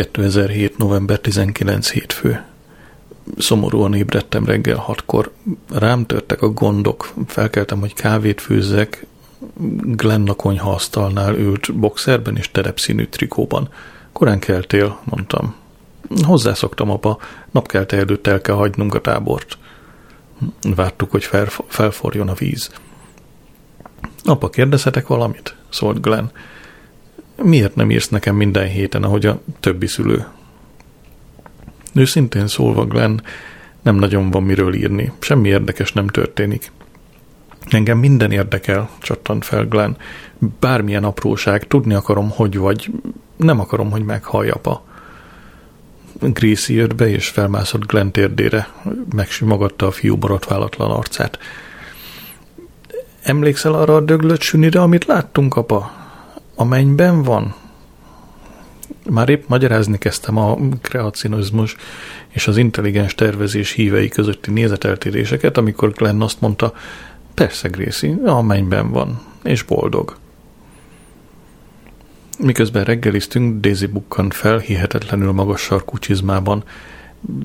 2007. november 19 hétfő. Szomorúan ébredtem reggel hatkor. Rám törtek a gondok. Felkeltem, hogy kávét főzzek. Glenn a konyha asztalnál ült boxerben és terepszínű trikóban. Korán keltél, mondtam. Hozzászoktam, apa. Napkelte előtt el kell hagynunk a tábort. Vártuk, hogy fel, felforjon a víz. Apa, kérdezhetek valamit? szólt Glenn. Miért nem írsz nekem minden héten, ahogy a többi szülő? Őszintén szólva, Glenn, nem nagyon van miről írni. Semmi érdekes nem történik. Engem minden érdekel, csattant fel Glenn. Bármilyen apróság, tudni akarom, hogy vagy. Nem akarom, hogy meghallj, apa. Gracie jött be, és felmászott Glenn térdére. Megsimogatta a fiú borotválatlan arcát. Emlékszel arra a döglött sünire, amit láttunk, apa? A mennyben van? Már épp magyarázni kezdtem a kreacionizmus és az intelligens tervezés hívei közötti nézeteltéréseket, amikor Glenn azt mondta, persze Gracie, a mennyben van, és boldog. Miközben reggeliztünk, Daisy bukkant fel hihetetlenül magas sarkú csizmában.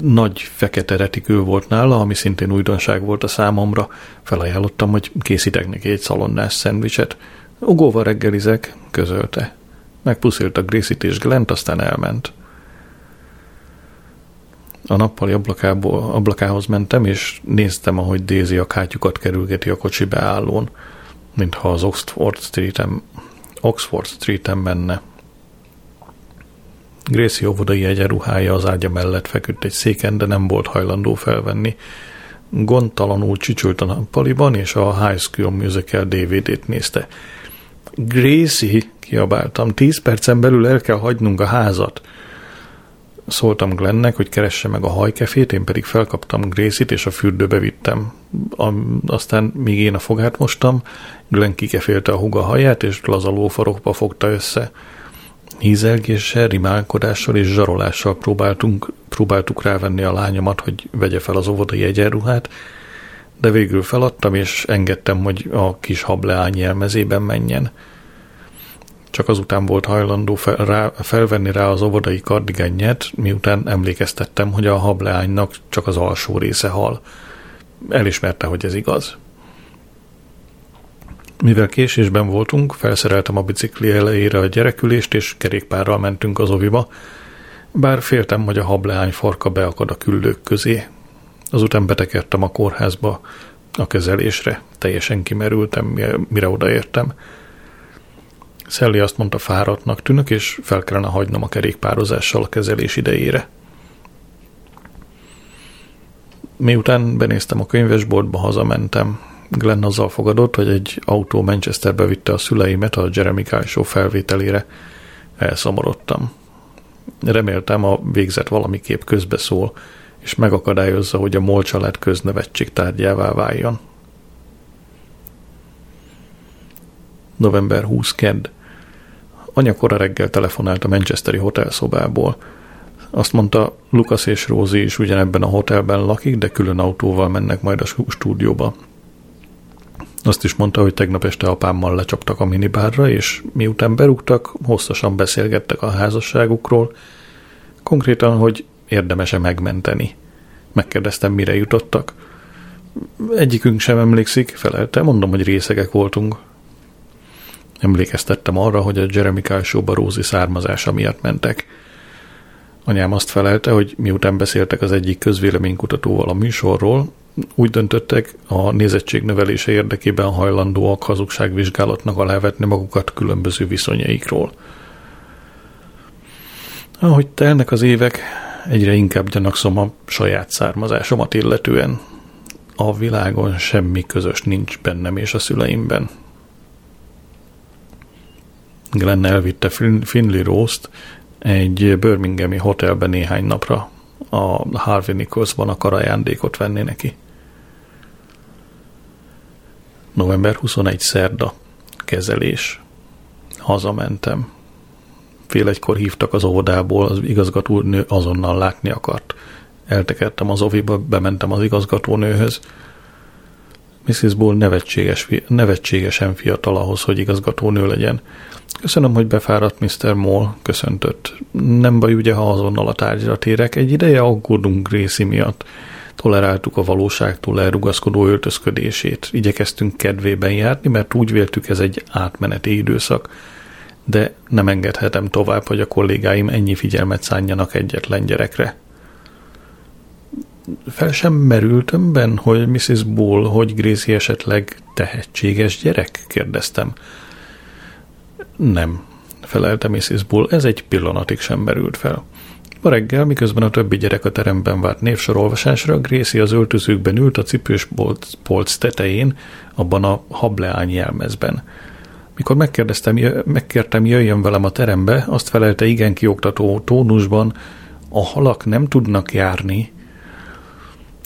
Nagy fekete retikő volt nála, ami szintén újdonság volt a számomra. Felajánlottam, hogy készítek neki egy szalonnás szendvicset. Ugóval reggelizek, közölte. Megpuszílt a Gracie-t és Glent, aztán elment. A nappali ablakából, ablakához mentem, és néztem, ahogy Daisy a kátyukat kerülgeti a kocsi beállón, mintha az Oxford Street-en, Oxford Street-en menne. Gracie óvodai egyenruhája az ágya mellett feküdt egy széken, de nem volt hajlandó felvenni. Gondtalanul csücsült a nappaliban, és a High School Musical DVD-t nézte. Gracie, kiabáltam, tíz percen belül el kell hagynunk a házat. Szóltam Glennek, hogy keresse meg a hajkefét, én pedig felkaptam Gracie-t, és a fürdőbe vittem. Aztán, míg én a fogát mostam, Glenn kikefélte a huga haját, és lazaló farokba fogta össze. Hízelgéssel, rimálkodással és zsarolással próbáltunk, próbáltuk rávenni a lányomat, hogy vegye fel az óvodai egyenruhát, de végül feladtam, és engedtem, hogy a kis hableány jelmezében menjen. Csak azután volt hajlandó fel, rá, felvenni rá az óvodai kardigennyet, miután emlékeztettem, hogy a hableánynak csak az alsó része hal. Elismerte, hogy ez igaz. Mivel késésben voltunk, felszereltem a bicikli elejére a gyerekülést, és kerékpárral mentünk az oviba, bár féltem, hogy a hableány farka beakad a küldők közé. Azután betekertem a kórházba a kezelésre, teljesen kimerültem, mire odaértem. Szelli azt mondta, fáradtnak tűnök, és fel kellene hagynom a kerékpározással a kezelés idejére. Miután benéztem a könyvesboltba, hazamentem. Glenn azzal fogadott, hogy egy autó Manchesterbe vitte a szüleimet a Jeremy Kyle Show felvételére. Elszomorodtam. Reméltem a végzet valamiképp közbeszól, és megakadályozza, hogy a MOL család köznevetség tárgyává váljon. November 20 kedd. Anya kora reggel telefonált a Manchesteri hotelszobából. Azt mondta, Lukas és Rózi is ugyanebben a hotelben lakik, de külön autóval mennek majd a stúdióba. Azt is mondta, hogy tegnap este apámmal lecsaptak a minibárra, és miután berúgtak, hosszasan beszélgettek a házasságukról, konkrétan, hogy érdemese megmenteni. Megkérdeztem, mire jutottak. Egyikünk sem emlékszik, felelte, mondom, hogy részegek voltunk. Emlékeztettem arra, hogy a Jeremy Kyle Rózi származása miatt mentek. Anyám azt felelte, hogy miután beszéltek az egyik közvéleménykutatóval a műsorról, úgy döntöttek, a nézettség növelése érdekében hajlandóak hazugságvizsgálatnak alávetni magukat különböző viszonyaikról. Ahogy telnek az évek, egyre inkább gyanakszom a saját származásomat illetően. A világon semmi közös nincs bennem és a szüleimben. Glenn elvitte Finley Rose-t egy Birminghami hotelbe néhány napra. A Harvey Nicholsban akar ajándékot venni neki. November 21 szerda. Kezelés. Hazamentem. Fél egykor hívtak az óvodából, az igazgatónő azonnal látni akart. Eltekertem az oviba, bementem az igazgatónőhöz. Mrs. Bull nevetséges, nevetségesen fiatal ahhoz, hogy igazgatónő legyen. Köszönöm, hogy befáradt Mr. Moll, köszöntött. Nem baj, ugye, ha azonnal a tárgyra térek. Egy ideje aggódunk Gracie miatt. Toleráltuk a valóságtól elrugaszkodó öltözködését. Igyekeztünk kedvében járni, mert úgy véltük ez egy átmeneti időszak. De nem engedhetem tovább, hogy a kollégáim ennyi figyelmet szánjanak egyetlen gyerekre. Fel sem merült ben, hogy Mrs. Bull, hogy Gracie esetleg tehetséges gyerek? kérdeztem. Nem, felelte Mrs. Bull, ez egy pillanatig sem merült fel. Ma reggel, miközben a többi gyerek a teremben várt névsorolvasásra, Gracie az öltözőkben ült a cipős polc tetején, abban a hableány jelmezben. Mikor megkérdeztem, megkértem, jöjjön velem a terembe, azt felelte igen kioktató tónusban, a halak nem tudnak járni.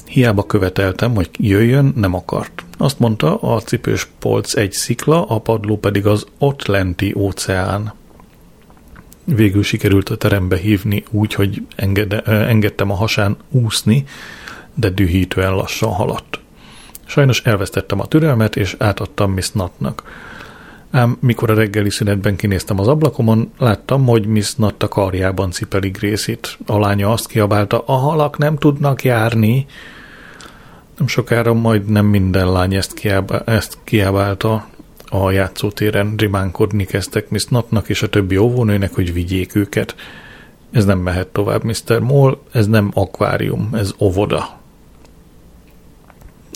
Hiába követeltem, hogy jöjjön, nem akart. Azt mondta, a cipős polc egy szikla, a padló pedig az ott lenti óceán. Végül sikerült a terembe hívni úgy, hogy engede, engedtem a hasán úszni, de dühítően lassan haladt. Sajnos elvesztettem a türelmet, és átadtam Miss Natnak. Ám mikor a reggeli szünetben kinéztem az ablakomon, láttam, hogy Miss Natt a karjában cipeli Grészit. A lánya azt kiabálta, a halak nem tudnak járni, nem sokára majd nem minden lány ezt, kiába, ezt kiábálta a játszótéren, rimánkodni kezdtek Miss Napnak és a többi óvónőnek, hogy vigyék őket. Ez nem mehet tovább, Mr. Moll, ez nem akvárium, ez óvoda.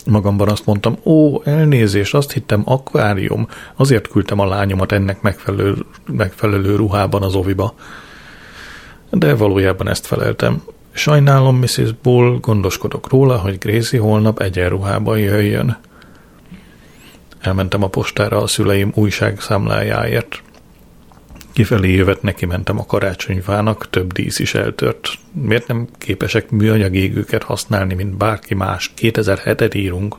Magamban azt mondtam, ó, elnézés, azt hittem akvárium, azért küldtem a lányomat ennek megfelelő, megfelelő ruhában az oviba. De valójában ezt feleltem. Sajnálom, Mrs. Bull, gondoskodok róla, hogy Gracie holnap egyenruhában jöjjön. Elmentem a postára a szüleim újságszámlájáért. Kifelé jövet neki mentem a karácsonyfának, több dísz is eltört. Miért nem képesek műanyag égőket használni, mint bárki más? 2007-et írunk.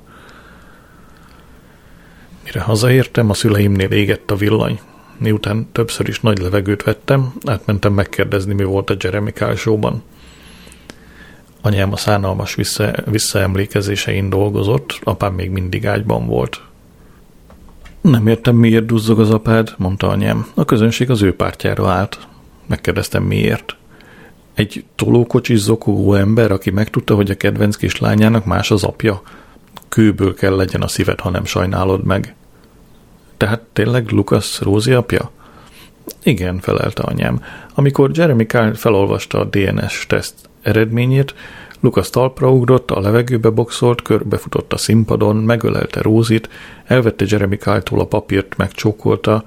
Mire hazaértem, a szüleimnél égett a villany. Miután többször is nagy levegőt vettem, átmentem megkérdezni, mi volt a Jeremy Kyle. Anyám a szánalmas vissza, visszaemlékezésein dolgozott, apám még mindig ágyban volt. Nem értem, miért duzzog az apád, mondta anyám. A közönség az ő pártjára állt. Megkérdeztem, miért. Egy tolókocsis zokogó ember, aki megtudta, hogy a kedvenc kislányának más az apja. Kőből kell legyen a szíved, ha nem sajnálod meg. Tehát tényleg Lukas Rózi apja? Igen, felelte anyám. Amikor Jeremy Kyle felolvasta a DNS teszt eredményét, Lukasz talpra ugrott, a levegőbe boxolt, körbefutott a színpadon, megölelte Rózit, elvette Jeremy Kyle-tól a papírt, megcsókolta,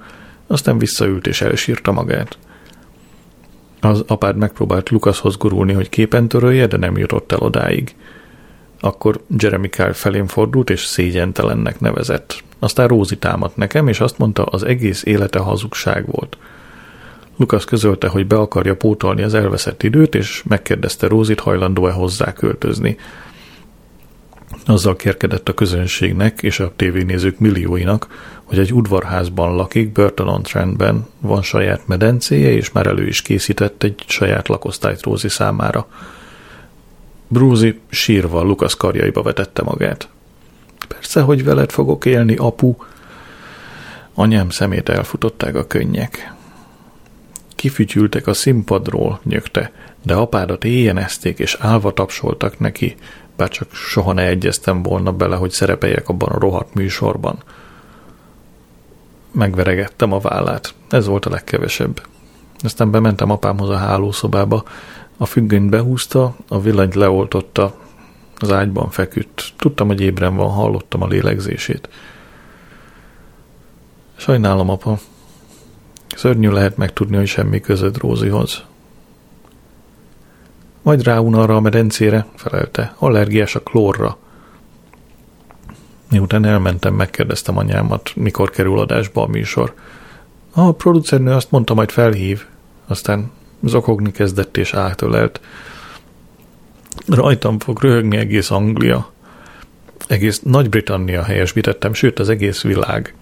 aztán visszaült és elsírta magát. Az apád megpróbált Lukaszhoz gurulni, hogy képen törölje, de nem jutott el odáig. Akkor Jeremy Kyle felén fordult, és szégyentelennek nevezett. Aztán Rózi támadt nekem, és azt mondta, az egész élete hazugság volt – Lukasz közölte, hogy be akarja pótolni az elveszett időt, és megkérdezte Rózit, hajlandó-e hozzá költözni. Azzal kérkedett a közönségnek és a tévénézők millióinak, hogy egy udvarházban lakik, Burton Trendben, van saját medencéje, és már elő is készített egy saját lakosztályt Rózi számára. Brúzi sírva Lukasz karjaiba vetette magát. Persze, hogy veled fogok élni, apu. Anyám szemét elfutották a könnyek. Kifütyültek a színpadról, nyögte, de apádat éjjenezték és álva tapsoltak neki, bár csak soha ne egyeztem volna bele, hogy szerepeljek abban a rohadt műsorban. Megveregettem a vállát. Ez volt a legkevesebb. Aztán bementem apámhoz a hálószobába, a függönyt behúzta, a villanyt leoltotta, az ágyban feküdt. Tudtam, hogy ébren van, hallottam a lélegzését. Sajnálom, apa, Szörnyű lehet megtudni, hogy semmi között Rózihoz. Majd ráun arra a medencére, felelte, allergiás a klórra. Miután elmentem, megkérdeztem anyámat, mikor kerül adásba a műsor. A producernő azt mondta, majd felhív. Aztán zokogni kezdett és átölelt. Rajtam fog röhögni egész Anglia. Egész Nagy-Britannia helyesbítettem, sőt az egész világ.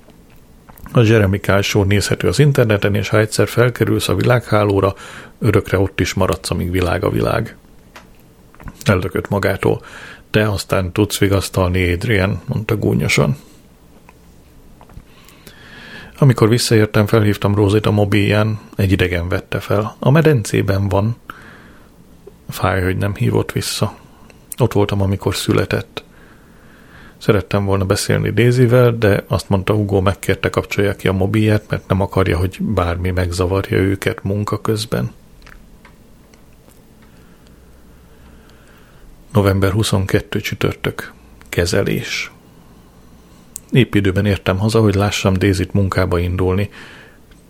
A Jeremy Kyle nézhető az interneten, és ha egyszer felkerülsz a világhálóra, örökre ott is maradsz, amíg világ a világ. Eldökött magától. Te aztán tudsz vigasztalni, Adrian, mondta gúnyosan. Amikor visszaértem, felhívtam Rózit a mobilján, egy idegen vette fel. A medencében van. Fáj, hogy nem hívott vissza. Ott voltam, amikor született. Szerettem volna beszélni Dézivel, de azt mondta Hugo megkérte kapcsolja ki a mobilját, mert nem akarja, hogy bármi megzavarja őket munka közben. November 22 csütörtök. Kezelés. Épp időben értem haza, hogy lássam Dézit munkába indulni.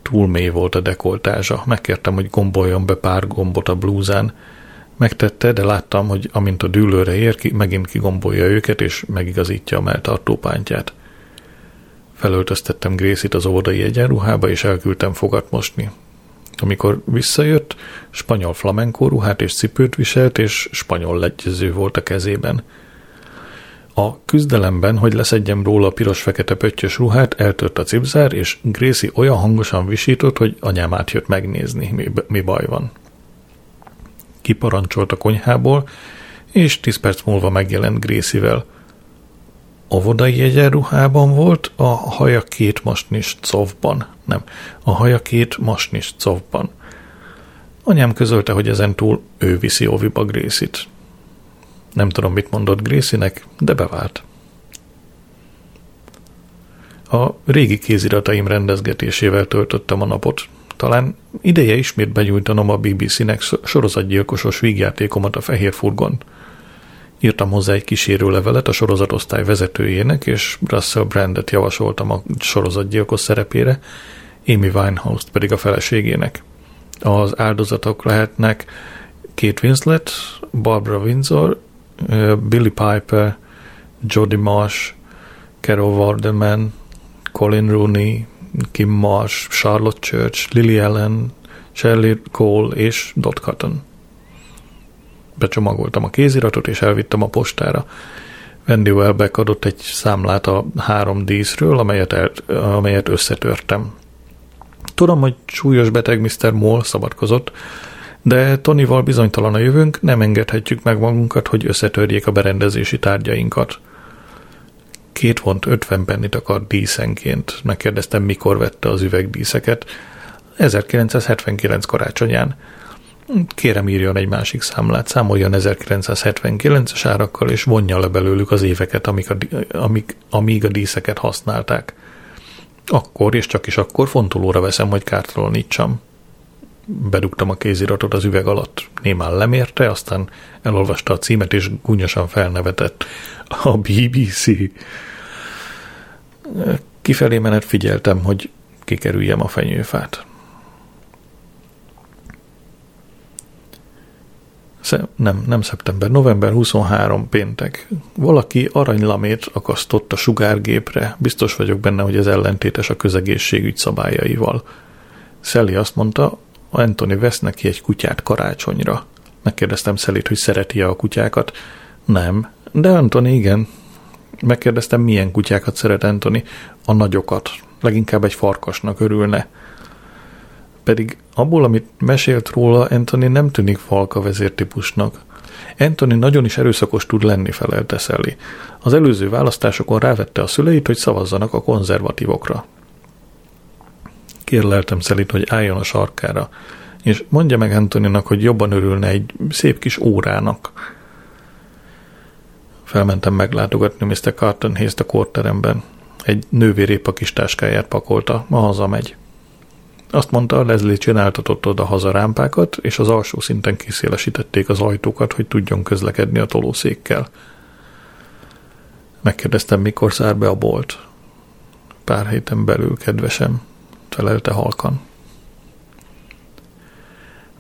Túl mély volt a dekoltázsa. Megkértem, hogy gomboljon be pár gombot a blúzán. Megtette, de láttam, hogy amint a dűlőre ér, ki, megint kigombolja őket, és megigazítja a melltartópántját. Felöltöztettem Grészit az óvodai egyenruhába, és elküldtem fogat mosni. Amikor visszajött, spanyol flamenkó ruhát és cipőt viselt, és spanyol legyező volt a kezében. A küzdelemben, hogy leszedjem róla a piros-fekete pöttyös ruhát, eltört a cipzár, és Gracie olyan hangosan visított, hogy anyám átjött megnézni, mi, mi baj van. Kiparancsolt a konyhából, és tíz perc múlva megjelent Gracie-vel. Óvodai egyenruhában volt, a haja két masnis covban. Nem, a haja két masnis covban. Anyám közölte, hogy ezen túl ő viszi óviba Grészit. Nem tudom, mit mondott Grécinek, de bevált. A régi kézirataim rendezgetésével töltöttem a napot. Talán ideje ismét begyújtanom a BBC-nek sorozatgyilkosos vígjátékomat a fehér furgon. Írtam hozzá egy kísérő levelet a sorozatosztály vezetőjének, és Russell Brandet javasoltam a sorozatgyilkos szerepére, Amy Winehouse-t pedig a feleségének. Az áldozatok lehetnek Kate Winslet, Barbara Windsor Billy Piper, Jody Marsh, Carol Warderman, Colin Rooney, Kim Marsh, Charlotte Church, Lily Allen, Shirley Cole és Dot Cotton. Becsomagoltam a kéziratot, és elvittem a postára. Wendy Welbeck adott egy számlát a három díszről, amelyet, el, amelyet összetörtem. Tudom, hogy súlyos beteg Mr. Moll szabadkozott, de Tonyval bizonytalan a jövőnk, nem engedhetjük meg magunkat, hogy összetörjék a berendezési tárgyainkat. Két font ötven pennit akar díszenként. Megkérdeztem, mikor vette az üvegdíszeket. 1979 karácsonyán. Kérem írjon egy másik számlát, számoljon 1979-es árakkal, és vonja le belőlük az éveket, amik a, amik, amíg a díszeket használták. Akkor és csak is akkor fontolóra veszem, hogy kártalanítsam bedugtam a kéziratot az üveg alatt. Némán lemérte, aztán elolvasta a címet, és gúnyosan felnevetett. A BBC. Kifelé menet figyeltem, hogy kikerüljem a fenyőfát. nem, nem szeptember, november 23 péntek. Valaki aranylamét akasztott a sugárgépre. Biztos vagyok benne, hogy ez ellentétes a közegészségügy szabályaival. Sally azt mondta, Anthony vesz neki egy kutyát karácsonyra. Megkérdeztem Szelit, hogy szereti-e a kutyákat. Nem, de Anthony igen. Megkérdeztem, milyen kutyákat szeret Anthony. A nagyokat. Leginkább egy farkasnak örülne. Pedig abból, amit mesélt róla, Anthony nem tűnik falka vezértípusnak. Anthony nagyon is erőszakos tud lenni, felelte Sally. Az előző választásokon rávette a szüleit, hogy szavazzanak a konzervatívokra. Kérleltem Szelit, hogy álljon a sarkára, és mondja meg Antoninak, hogy jobban örülne egy szép kis órának. Felmentem meglátogatni Mr. Carton Hayes-t a korteremben. Egy nővérépp a kis táskáját pakolta, ma hazamegy. Azt mondta, Leslie csináltatott oda haza rámpákat, és az alsó szinten kiszélesítették az ajtókat, hogy tudjon közlekedni a tolószékkel. Megkérdeztem, mikor szár be a bolt. Pár héten belül, kedvesem felelte halkan.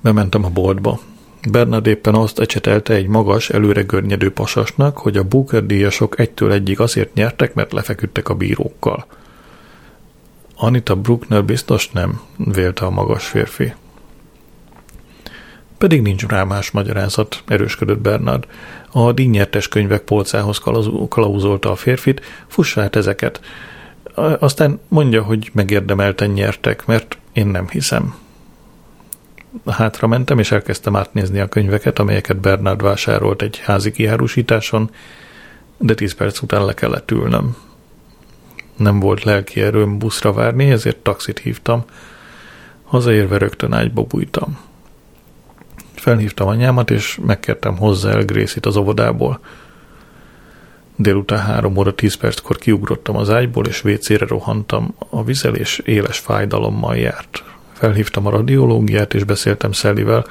Bementem a boltba. Bernard éppen azt ecsetelte egy magas, előre görnyedő pasasnak, hogy a Booker díjasok egytől egyig azért nyertek, mert lefeküdtek a bírókkal. Anita Bruckner biztos nem, vélte a magas férfi. Pedig nincs rá más magyarázat, erősködött Bernard. A díjnyertes könyvek polcához kalauzolta a férfit, fuss át ezeket. Aztán mondja, hogy megérdemelten nyertek, mert én nem hiszem. Hátra mentem, és elkezdtem átnézni a könyveket, amelyeket Bernard vásárolt egy házi kiárusításon, de tíz perc után le kellett ülnöm. Nem volt lelki erőm buszra várni, ezért taxit hívtam. Hazaérve rögtön ágyba bújtam. Felhívtam anyámat, és megkértem hozzá el Grészit az óvodából. Délután három óra tíz perckor kiugrottam az ágyból, és vécére rohantam. A vizelés éles fájdalommal járt. Felhívtam a radiológiát, és beszéltem Szellivel.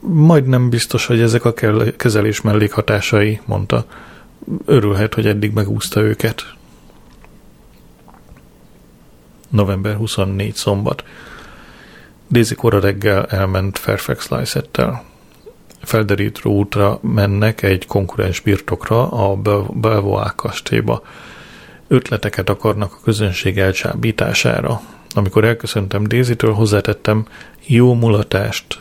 Majdnem biztos, hogy ezek a kezelés mellékhatásai, mondta. Örülhet, hogy eddig megúszta őket. November 24 szombat. Daisy kora reggel elment Fairfax Lysettel. Felderítő útra mennek egy konkurens birtokra, a Belvoir kastélyba. Ötleteket akarnak a közönség elcsábítására. Amikor elköszöntem Daisy-től, hozzátettem jó mulatást.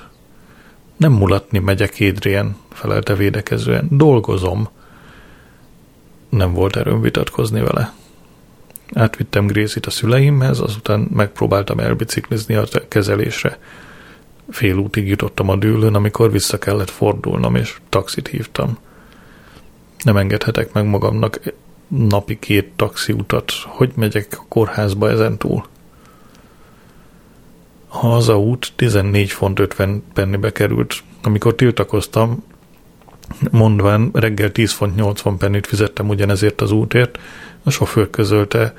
Nem mulatni megyek, Adrian, felelte védekezően. Dolgozom. Nem volt erőm vitatkozni vele. Átvittem Grészit a szüleimhez, azután megpróbáltam elbiciklizni a kezelésre. Fél útig jutottam a dűlőn, amikor vissza kellett fordulnom, és taxit hívtam. Nem engedhetek meg magamnak napi két taxiutat. Hogy megyek a kórházba ezen túl? Hazaút 14 font 50 pennibe került. Amikor tiltakoztam, mondván reggel 10 font 80 pennit fizettem ugyanezért az útért, a sofőr közölte,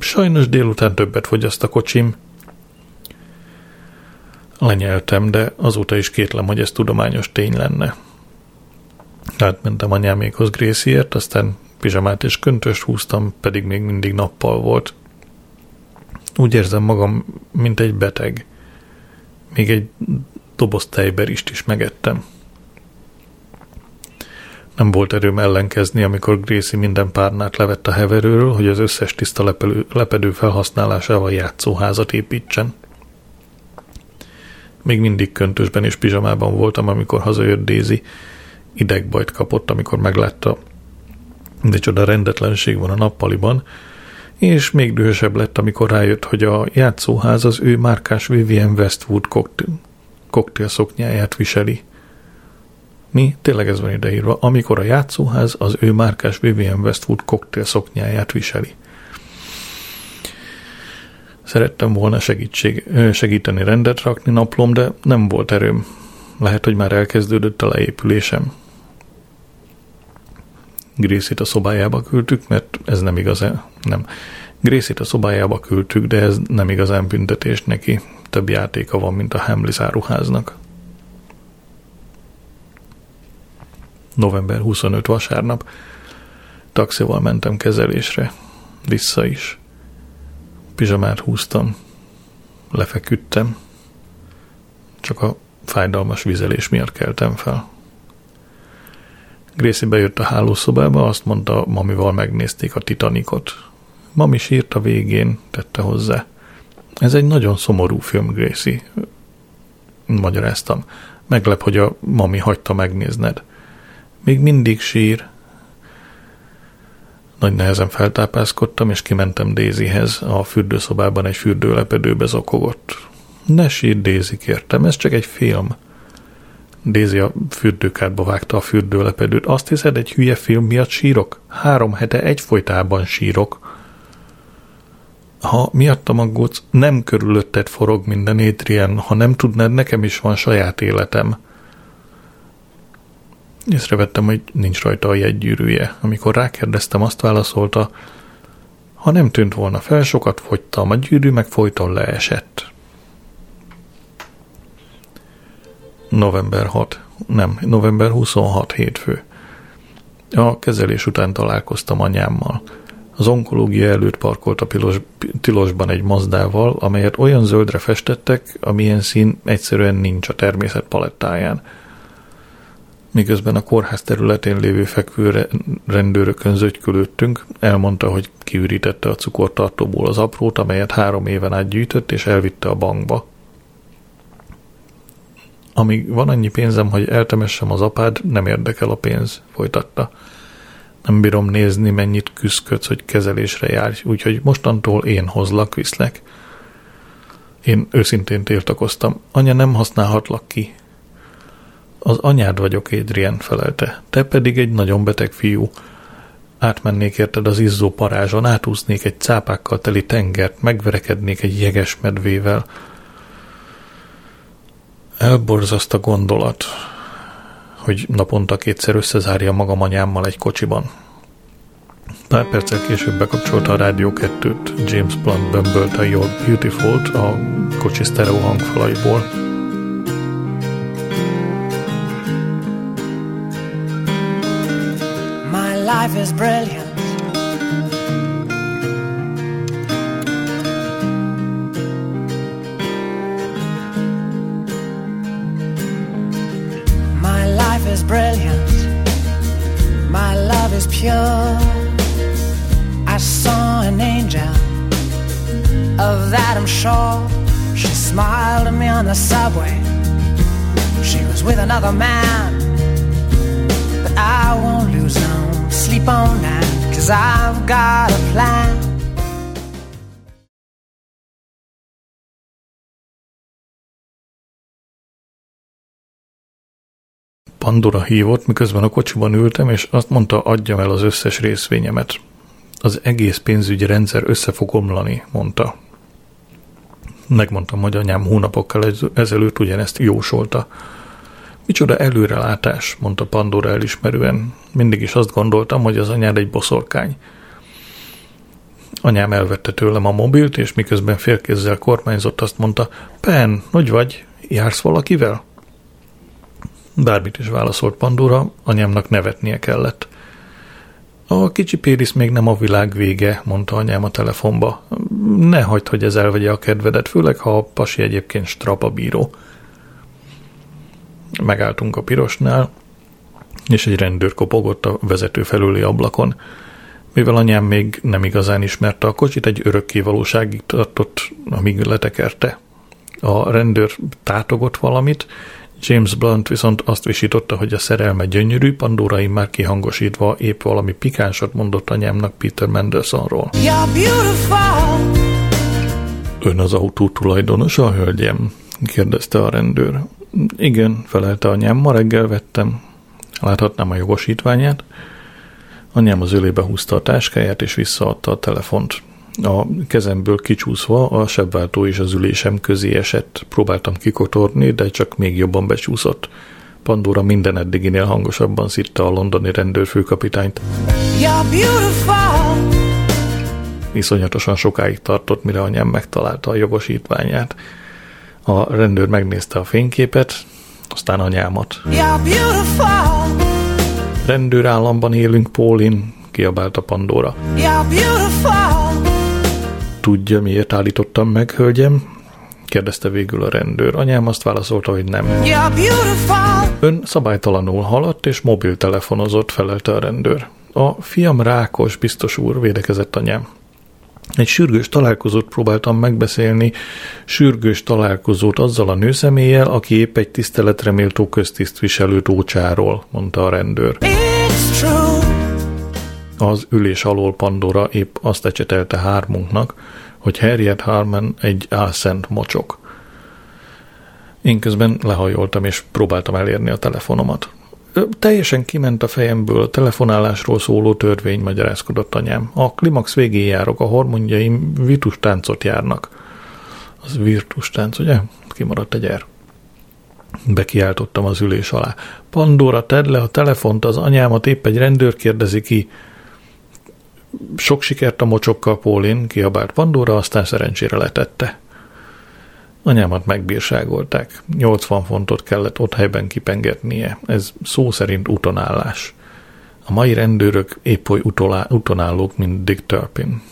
sajnos délután többet fogyaszt a kocsim. Lenyeltem, de azóta is kétlem, hogy ez tudományos tény lenne. Átmentem anyámékhoz Gracieért, aztán pizsamát és köntöst húztam, pedig még mindig nappal volt. Úgy érzem magam, mint egy beteg. Még egy doboz tejberist is megettem. Nem volt erőm ellenkezni, amikor Gracie minden párnát levett a heverőről, hogy az összes tiszta lepelő, lepedő felhasználásával játszóházat építsen. Még mindig köntösben és pizsamában voltam, amikor hazajött Daisy. Idegbajt kapott, amikor meglátta, de csoda rendetlenség van a nappaliban, és még dühösebb lett, amikor rájött, hogy a játszóház az ő márkás Vivian Westwood koktél szoknyáját viseli – mi, tényleg ez van ideírva, amikor a játszóház az ő márkás Vivian Westwood cocktail szoknyáját viseli. Szerettem volna segítség, segíteni rendet rakni naplom, de nem volt erőm. Lehet, hogy már elkezdődött a leépülésem. Grészit a szobájába küldtük, mert ez nem igazán, nem. Grészit a szobájába küldtük, de ez nem igazán büntetés neki. Több játéka van, mint a Hamlis áruháznak. november 25 vasárnap. Taxival mentem kezelésre. Vissza is. Pizsamát húztam. Lefeküdtem. Csak a fájdalmas vizelés miatt keltem fel. Gracie bejött a hálószobába, azt mondta, mamival megnézték a Titanicot. Mami sírt a végén, tette hozzá. Ez egy nagyon szomorú film, Gracie. Magyaráztam. Meglep, hogy a mami hagyta megnézned. Még mindig sír. Nagy nehezen feltápászkodtam, és kimentem Dézihez. A fürdőszobában egy fürdőlepedőbe zokogott. Ne sír, Dézi, kértem, ez csak egy film. Dézi a fürdőkádba vágta a fürdőlepedőt. Azt hiszed, egy hülye film miatt sírok? Három hete egyfolytában sírok. Ha miattam aggódsz, nem körülötted forog minden étrien, ha nem tudnád, nekem is van saját életem. Észrevettem, hogy nincs rajta a jegygyűrűje. Amikor rákérdeztem, azt válaszolta, ha nem tűnt volna fel, sokat fogytam, a gyűrű meg folyton leesett. November 6. Nem, november 26 hétfő. A kezelés után találkoztam anyámmal. Az onkológia előtt parkolt a pilos, tilosban egy mazdával, amelyet olyan zöldre festettek, amilyen szín egyszerűen nincs a természet palettáján – miközben a kórház területén lévő fekvő rendőrökön zögykülődtünk, elmondta, hogy kiürítette a cukortartóból az aprót, amelyet három éven át gyűjtött, és elvitte a bankba. Amíg van annyi pénzem, hogy eltemessem az apád, nem érdekel a pénz, folytatta. Nem bírom nézni, mennyit küzdködsz, hogy kezelésre járj, úgyhogy mostantól én hozlak, viszlek. Én őszintén tiltakoztam. Anya, nem használhatlak ki. Az anyád vagyok, Adrian felelte. Te pedig egy nagyon beteg fiú. Átmennék érted az izzó parázson, átúznék egy cápákkal teli tengert, megverekednék egy jeges medvével. Elborzaszt a gondolat, hogy naponta kétszer összezárja magam anyámmal egy kocsiban. Pár perccel később bekapcsolta a Rádió 2-t, James Blunt bömbölte You're Beautiful-t a kocsi sztereó hangfalaiból. Life is brilliant. The subway. She was with another man, but I won't lose no sleep on that, cause I've got a plan. Pandora hívott, miközben a kocsiban ültem, és azt mondta, adjam el az összes részvényemet az egész pénzügyi rendszer össze fog omlani, mondta. Megmondtam, hogy anyám hónapokkal ezelőtt ugyanezt jósolta. Micsoda előrelátás, mondta Pandora elismerően. Mindig is azt gondoltam, hogy az anyád egy boszorkány. Anyám elvette tőlem a mobilt, és miközben félkézzel kormányzott, azt mondta, Pen, hogy vagy? Jársz valakivel? Bármit is válaszolt Pandora, anyámnak nevetnie kellett. A kicsi Péris még nem a világ vége, mondta anyám a telefonba. Ne hagyd, hogy ez elvegye a kedvedet, főleg ha a pasi egyébként strapabíró. Megálltunk a pirosnál, és egy rendőr kopogott a vezető felüli ablakon. Mivel anyám még nem igazán ismerte a kocsit, egy örökké valóságig tartott, amíg letekerte. A rendőr tátogott valamit, James Blunt viszont azt visította, hogy a szerelme gyönyörű, Pandora már kihangosítva épp valami pikánsat mondott anyámnak Peter Mendelssohnról. Ön az autó tulajdonosa, hölgyem? kérdezte a rendőr. Igen, felelte anyám, ma reggel vettem. Láthatnám a jogosítványát? Anyám az ölébe húzta a táskáját, és visszaadta a telefont. A kezemből kicsúszva a sebváltó és az ülésem közé esett. Próbáltam kikotorni, de csak még jobban becsúszott. Pandora minden eddiginél hangosabban szitta a londoni rendőrfőkapitányt. Iszonyatosan sokáig tartott, mire anyám megtalálta a jogosítványát. A rendőr megnézte a fényképet, aztán anyámat. Rendőrállamban élünk, Pólin, kiabálta Pandora. Tudja, miért állítottam meg, hölgyem? kérdezte végül a rendőr. Anyám azt válaszolta, hogy nem. Ön szabálytalanul haladt és mobiltelefonozott, felelte a rendőr. A fiam rákos, biztos úr, védekezett anyám. Egy sürgős találkozót próbáltam megbeszélni, sürgős találkozót azzal a nőszemélyel, aki épp egy tiszteletreméltó köztisztviselőt ócsáról, mondta a rendőr. Az ülés alól Pandora épp azt ecsetelte hármunknak, hogy Harriet Harman egy álszent mocsok. Én közben lehajoltam és próbáltam elérni a telefonomat. Teljesen kiment a fejemből a telefonálásról szóló törvény, magyarázkodott anyám. A klimax végén járok, a hormonjaim virtus táncot járnak. Az virtus tánc, ugye? Kimaradt egy er. Bekiáltottam az ülés alá. Pandora, tedd le a telefont, az anyámat épp egy rendőr kérdezi ki. Sok sikert a mocsokkal, Pólin, kiabált Pandora, aztán szerencsére letette. Anyámat megbírságolták. 80 fontot kellett ott helyben kipengetnie. Ez szó szerint utonállás. A mai rendőrök épp oly utonállók, mint Dick Turpin.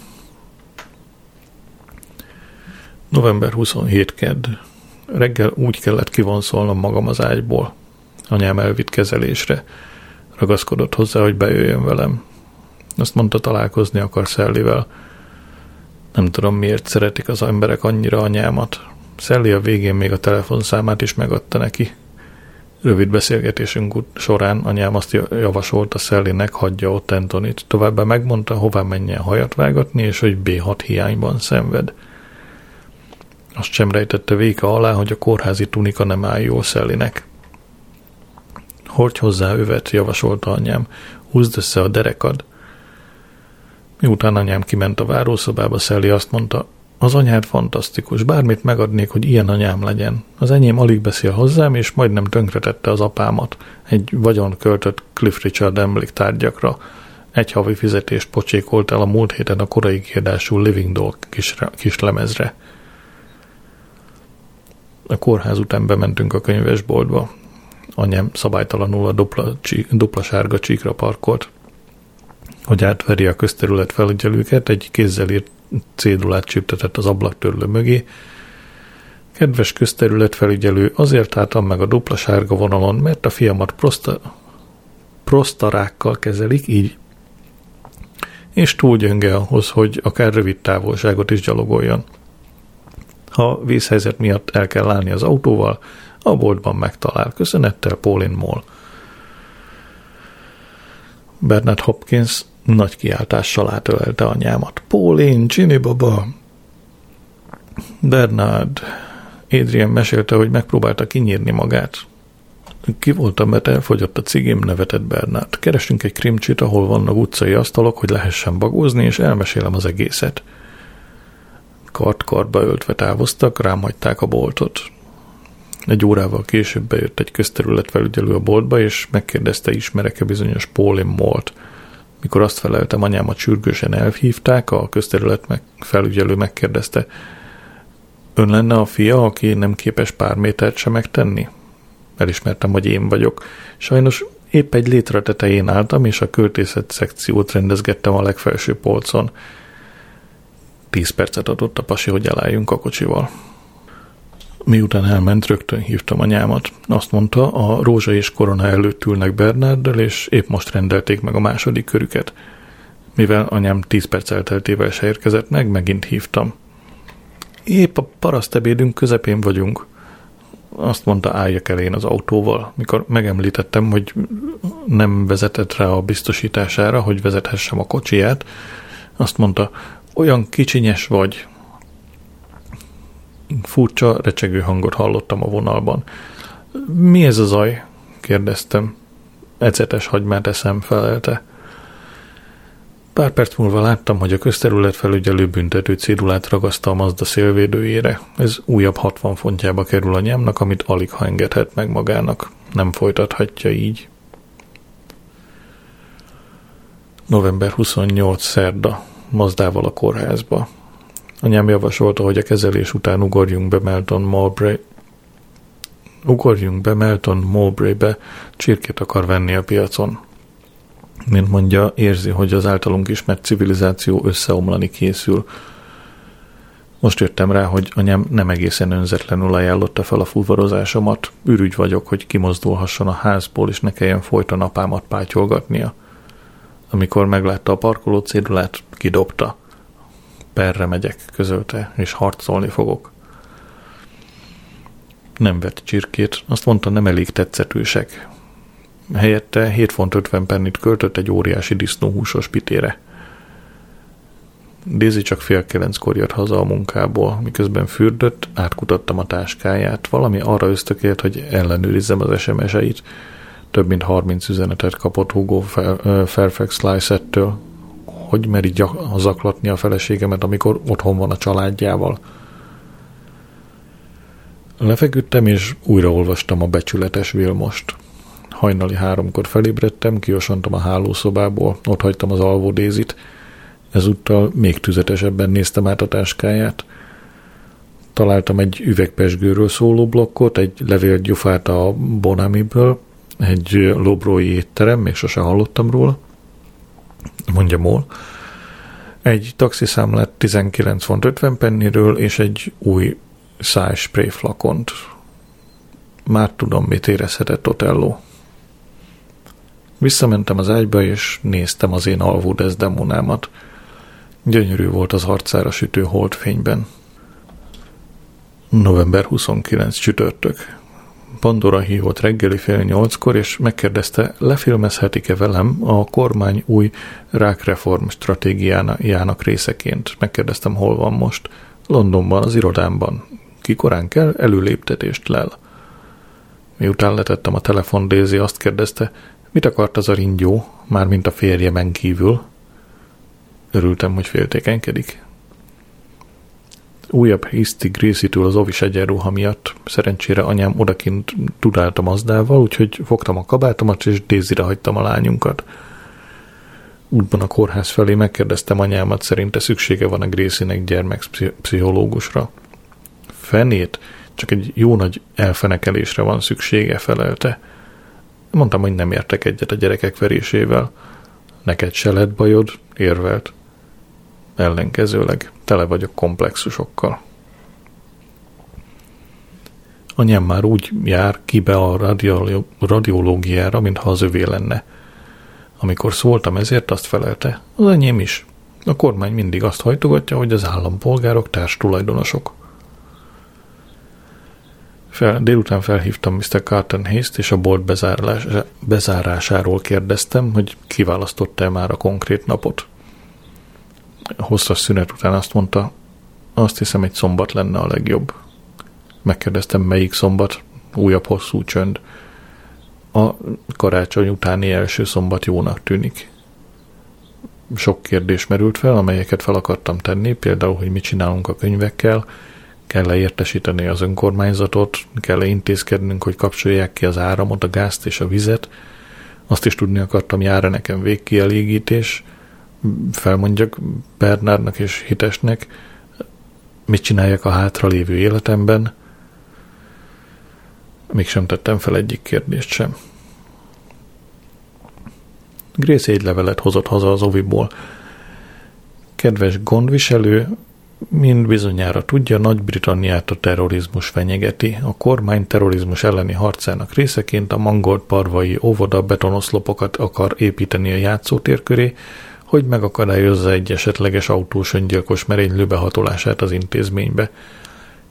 November 27 kedd. Reggel úgy kellett kivonszolnom magam az ágyból. Anyám elvitt kezelésre. Ragaszkodott hozzá, hogy bejöjjön velem. Azt mondta, találkozni akar Szellivel. Nem tudom, miért szeretik az emberek annyira anyámat. Szelli a végén még a telefonszámát is megadta neki. Rövid beszélgetésünk során anyám azt javasolta Szellinek, hagyja ott Antonit. Továbbá megmondta, hová menjen hajat vágatni, és hogy B6 hiányban szenved. Azt sem rejtette véka alá, hogy a kórházi tunika nem áll jól Szellinek. Hordj hozzá övet, javasolta anyám. Húzd össze a derekad. Miután anyám kiment a várószobába, Szelli azt mondta, az anyád fantasztikus, bármit megadnék, hogy ilyen anyám legyen. Az enyém alig beszél hozzám, és majdnem tönkretette az apámat. Egy vagyon költött Cliff Richard emléktárgyakra. Egy havi fizetést pocsékolt el a múlt héten a korai kiadású Living kis, kis lemezre. A kórház után bementünk a könyvesboltba. Anyám szabálytalanul a dupla, csí, dupla sárga csíkra parkolt. Hogy átveri a közterület felügyelőket, egy kézzel írt cédulát csíptetett az ablaktörlő mögé. Kedves közterület felügyelő, azért álltam meg a dupla sárga vonalon, mert a fiamat prosta, prostarákkal kezelik, így és túl gyönge ahhoz, hogy akár rövid távolságot is gyalogoljon. Ha vízhelyzet miatt el kell állni az autóval, a boltban megtalál. Köszönettel Paulin Moll. Bernard Hopkins nagy kiáltással átölelte anyámat. Paulin, Ginny baba! Bernard, Adrian mesélte, hogy megpróbálta kinyírni magát. Ki voltam, mert elfogyott a cigém, nevetett Bernard. Keresünk egy krimcsit, ahol vannak utcai asztalok, hogy lehessen bagózni, és elmesélem az egészet. Kart-kartba öltve távoztak, rám hagyták a boltot. Egy órával később bejött egy közterületfelügyelő a boltba, és megkérdezte, ismerek-e bizonyos Paulin Molt. Mikor azt feleltem, anyámat sürgősen elhívták, a közterület meg, felügyelő megkérdezte, ön lenne a fia, aki nem képes pár métert sem megtenni? Elismertem, hogy én vagyok. Sajnos épp egy létre tetején álltam, és a költészet szekciót rendezgettem a legfelső polcon. Tíz percet adott a pasi, hogy elálljunk a kocsival. Miután elment, rögtön hívtam anyámat. Azt mondta, a rózsa és korona előtt ülnek Bernárdel, és épp most rendelték meg a második körüket. Mivel anyám tíz perc elteltével se érkezett meg, megint hívtam. Épp a parasztebédünk közepén vagyunk. Azt mondta, álljak el én az autóval. Mikor megemlítettem, hogy nem vezetett rá a biztosítására, hogy vezethessem a kocsiját, azt mondta, olyan kicsinyes vagy, Furcsa, recsegő hangot hallottam a vonalban. Mi ez a zaj? kérdeztem. Ecetes hagymát eszem felelte. Pár perc múlva láttam, hogy a közterület felügyelő büntető cédulát ragaszta a Mazda szélvédőjére. Ez újabb 60 fontjába kerül a nyámnak, amit alig ha engedhet meg magának. Nem folytathatja így. November 28. szerda. Mazdával a kórházba. Anyám javasolta, hogy a kezelés után ugorjunk be Melton Mowbray, ugorjunk be Melton Mowbray-be, csirkét akar venni a piacon. Mint mondja, érzi, hogy az általunk ismert civilizáció összeomlani készül. Most jöttem rá, hogy anyám nem egészen önzetlenül ajánlotta fel a fuvarozásomat. Ürügy vagyok, hogy kimozdulhasson a házból, és ne kelljen folyton apámat pátyolgatnia. Amikor meglátta a parkoló cédulát, kidobta – perre megyek, közölte, és harcolni fogok. Nem vett csirkét, azt mondta, nem elég tetszetősek. Helyette 7 font 50 pennit költött egy óriási disznóhúsos pitére. Daisy csak fél kilenckor jött haza a munkából, miközben fürdött, átkutattam a táskáját, valami arra ösztökélt, hogy ellenőrizzem az SMS-eit. Több mint 30 üzenetet kapott Hugo Fairfax Lysettől, hogy meri zaklatni a feleségemet, amikor otthon van a családjával. Lefeküdtem, és újraolvastam a becsületes Vilmost. Hajnali háromkor felébredtem, kiosantam a hálószobából, ott hagytam az alvódézit. Ezúttal még tüzetesebben néztem át a táskáját. Találtam egy üvegpesgőről szóló blokkot, egy levélgyufát a Bonamiből, egy lobrói étterem, még sose hallottam róla, mondja Mól. Egy taxiszámlát 19 font 50 penniről, és egy új szájspray flakont. Már tudom, mit érezhetett Otello. Visszamentem az ágyba, és néztem az én alvó Desdemonámat. Gyönyörű volt az arcára sütő holdfényben. November 29 csütörtök. Pandora hívott reggeli fél nyolckor, és megkérdezte, lefilmezhetik-e velem a kormány új rákreform stratégiájának részeként. Megkérdeztem, hol van most. Londonban, az irodámban. Ki korán kell, előléptetést lel. Miután letettem a telefon, Daisy azt kérdezte, mit akart az a ringyó, mármint a férjemen kívül. Örültem, hogy féltékenkedik. Újabb hiszti Gracie-től az ovis egyenruha miatt szerencsére anyám odakint tudáltam azdával, úgyhogy fogtam a kabátomat, és Dézire hagytam a lányunkat. Útban a kórház felé megkérdeztem anyámat, szerinte szüksége van a Gracie-nek gyermekpszichológusra. Fenét, csak egy jó nagy elfenekelésre van szüksége, felelte. Mondtam, hogy nem értek egyet a gyerekek verésével. Neked se lett bajod, érvelt. Ellenkezőleg tele vagyok komplexusokkal. Anyám már úgy jár ki be a radiológiára, mintha az övé lenne. Amikor szóltam ezért, azt felelte, az enyém is. A kormány mindig azt hajtogatja, hogy az állampolgárok társtulajdonosok. Fel, délután felhívtam Mr. Carton Hayes-t, és a bolt bezárás, bezárásáról kérdeztem, hogy kiválasztotta-e már a konkrét napot. Hosszas szünet után azt mondta, azt hiszem egy szombat lenne a legjobb. Megkérdeztem, melyik szombat, újabb hosszú csönd. A karácsony utáni első szombat jónak tűnik. Sok kérdés merült fel, amelyeket fel akartam tenni, például, hogy mit csinálunk a könyvekkel, kell-e értesíteni az önkormányzatot, kell-e intézkednünk, hogy kapcsolják ki az áramot, a gázt és a vizet. Azt is tudni akartam, jár nekem végkielégítés, felmondjak Bernárnak és Hitesnek, mit csináljak a hátralévő életemben. Mégsem tettem fel egyik kérdést sem. Grace egy levelet hozott haza az oviból. Kedves gondviselő, Mind bizonyára tudja, Nagy-Britanniát a terrorizmus fenyegeti. A kormány terrorizmus elleni harcának részeként a mangolt parvai óvoda betonoszlopokat akar építeni a játszótér köré, hogy megakadályozza egy esetleges autós öngyilkos merénylő behatolását az intézménybe.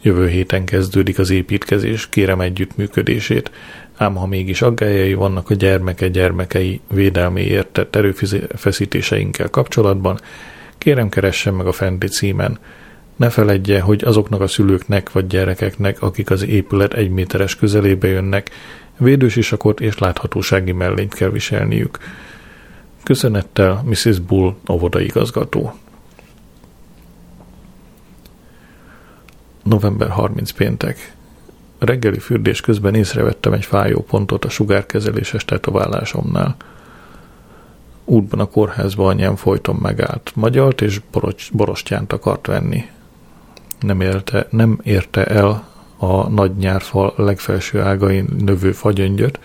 Jövő héten kezdődik az építkezés, kérem együttműködését, ám ha mégis aggályai vannak a gyermeke gyermekei védelméért tett erőfeszítéseinkkel kapcsolatban, kérem keressen meg a fenti címen – ne feledje, hogy azoknak a szülőknek vagy gyerekeknek, akik az épület egy méteres közelébe jönnek, védősisakot és láthatósági mellényt kell viselniük. Köszönettel Mrs. Bull, óvodaigazgató. November 30 péntek. Reggeli fürdés közben észrevettem egy fájó pontot a sugárkezeléses tetoválásomnál. Útban a kórházba anyám folyton megállt, magyalt és borostyánt akart venni nem érte, nem érte el a nagy nyárfal legfelső ágain növő fagyöngyöt,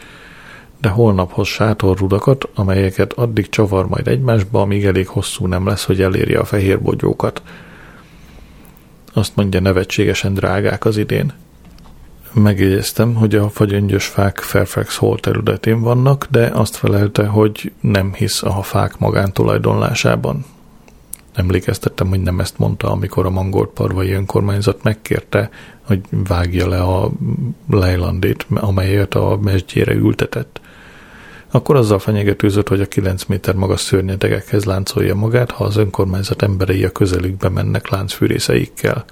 de holnaphoz sátorrudakat, amelyeket addig csavar majd egymásba, amíg elég hosszú nem lesz, hogy elérje a fehér bogyókat. Azt mondja, nevetségesen drágák az idén. Megjegyeztem, hogy a fagyöngyös fák Fairfax Hall területén vannak, de azt felelte, hogy nem hisz a fák magántulajdonlásában. Emlékeztettem, hogy nem ezt mondta, amikor a mangolt parvai önkormányzat megkérte, hogy vágja le a lejlandét, amelyet a mesdjére ültetett. Akkor azzal fenyegetőzött, hogy a 9 méter magas szörnyetegekhez láncolja magát, ha az önkormányzat emberei a közelükbe mennek láncfűrészeikkel.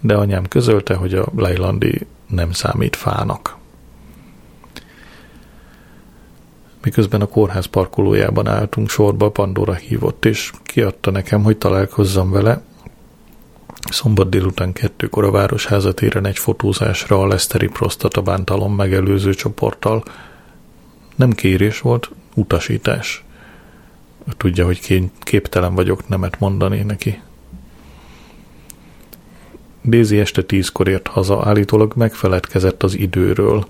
De anyám közölte, hogy a lejlandi nem számít fának. Miközben a kórház parkolójában álltunk sorba, Pandora hívott, és kiadta nekem, hogy találkozzam vele. Szombat délután kettőkor a Városháza téren egy fotózásra a Leszteri prostatabántalom megelőző csoporttal. Nem kérés volt, utasítás. Tudja, hogy képtelen vagyok nemet mondani neki. Dézi este tízkor ért haza, állítólag megfeledkezett az időről.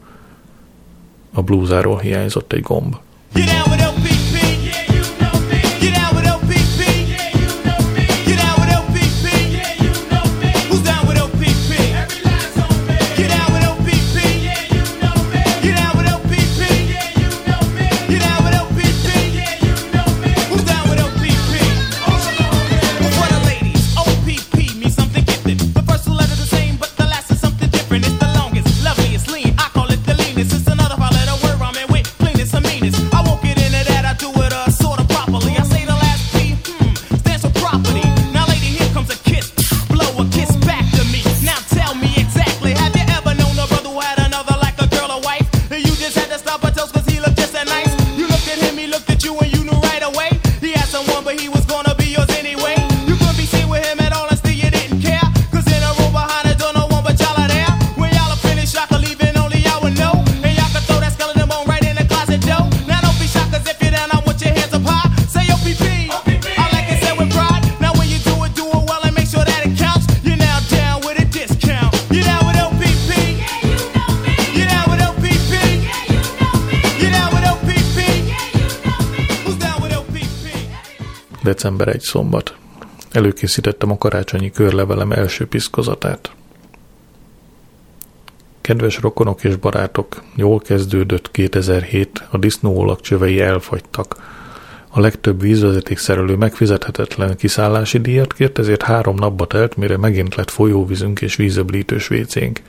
A blúzáról hiányzott egy gomb. Get out szombat. Előkészítettem a karácsonyi körlevelem első piszkozatát. Kedves rokonok és barátok, jól kezdődött 2007, a disznóolak csövei elfagytak. A legtöbb vízvezetékszerelő megfizethetetlen kiszállási díjat kért, ezért három napba telt, mire megint lett folyóvízünk és vízöblítős vécénk.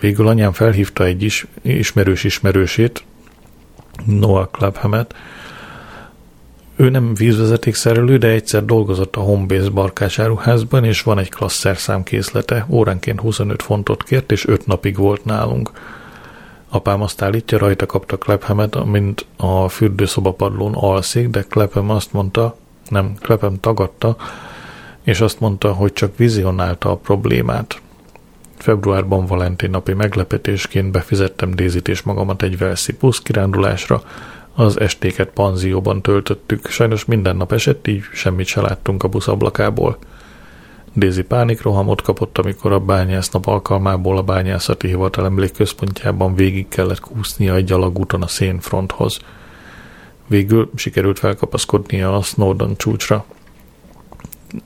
Végül anyám felhívta egy is, ismerős ismerősét, Noah Clubhamet, ő nem vízvezetékszerelő, de egyszer dolgozott a Homebase barkásáruházban, és van egy klasszer számkészlete. Óránként 25 fontot kért, és 5 napig volt nálunk. Apám azt állítja, rajta kapta Klephemet, amint a fürdőszobapadlón alszik, de Klephem azt mondta, nem, Klephem tagadta, és azt mondta, hogy csak vizionálta a problémát. Februárban Valentin napi meglepetésként befizettem Dézit és magamat egy Velszi kirándulásra, az estéket panzióban töltöttük, sajnos minden nap esett, így semmit se láttunk a busz ablakából. Dézi pánikrohamot kapott, amikor a bányásznap alkalmából a bányászati hivatal emlékközpontjában végig kellett kúsznia egy gyalagúton a szénfronthoz. Végül sikerült felkapaszkodnia a Snowdon csúcsra.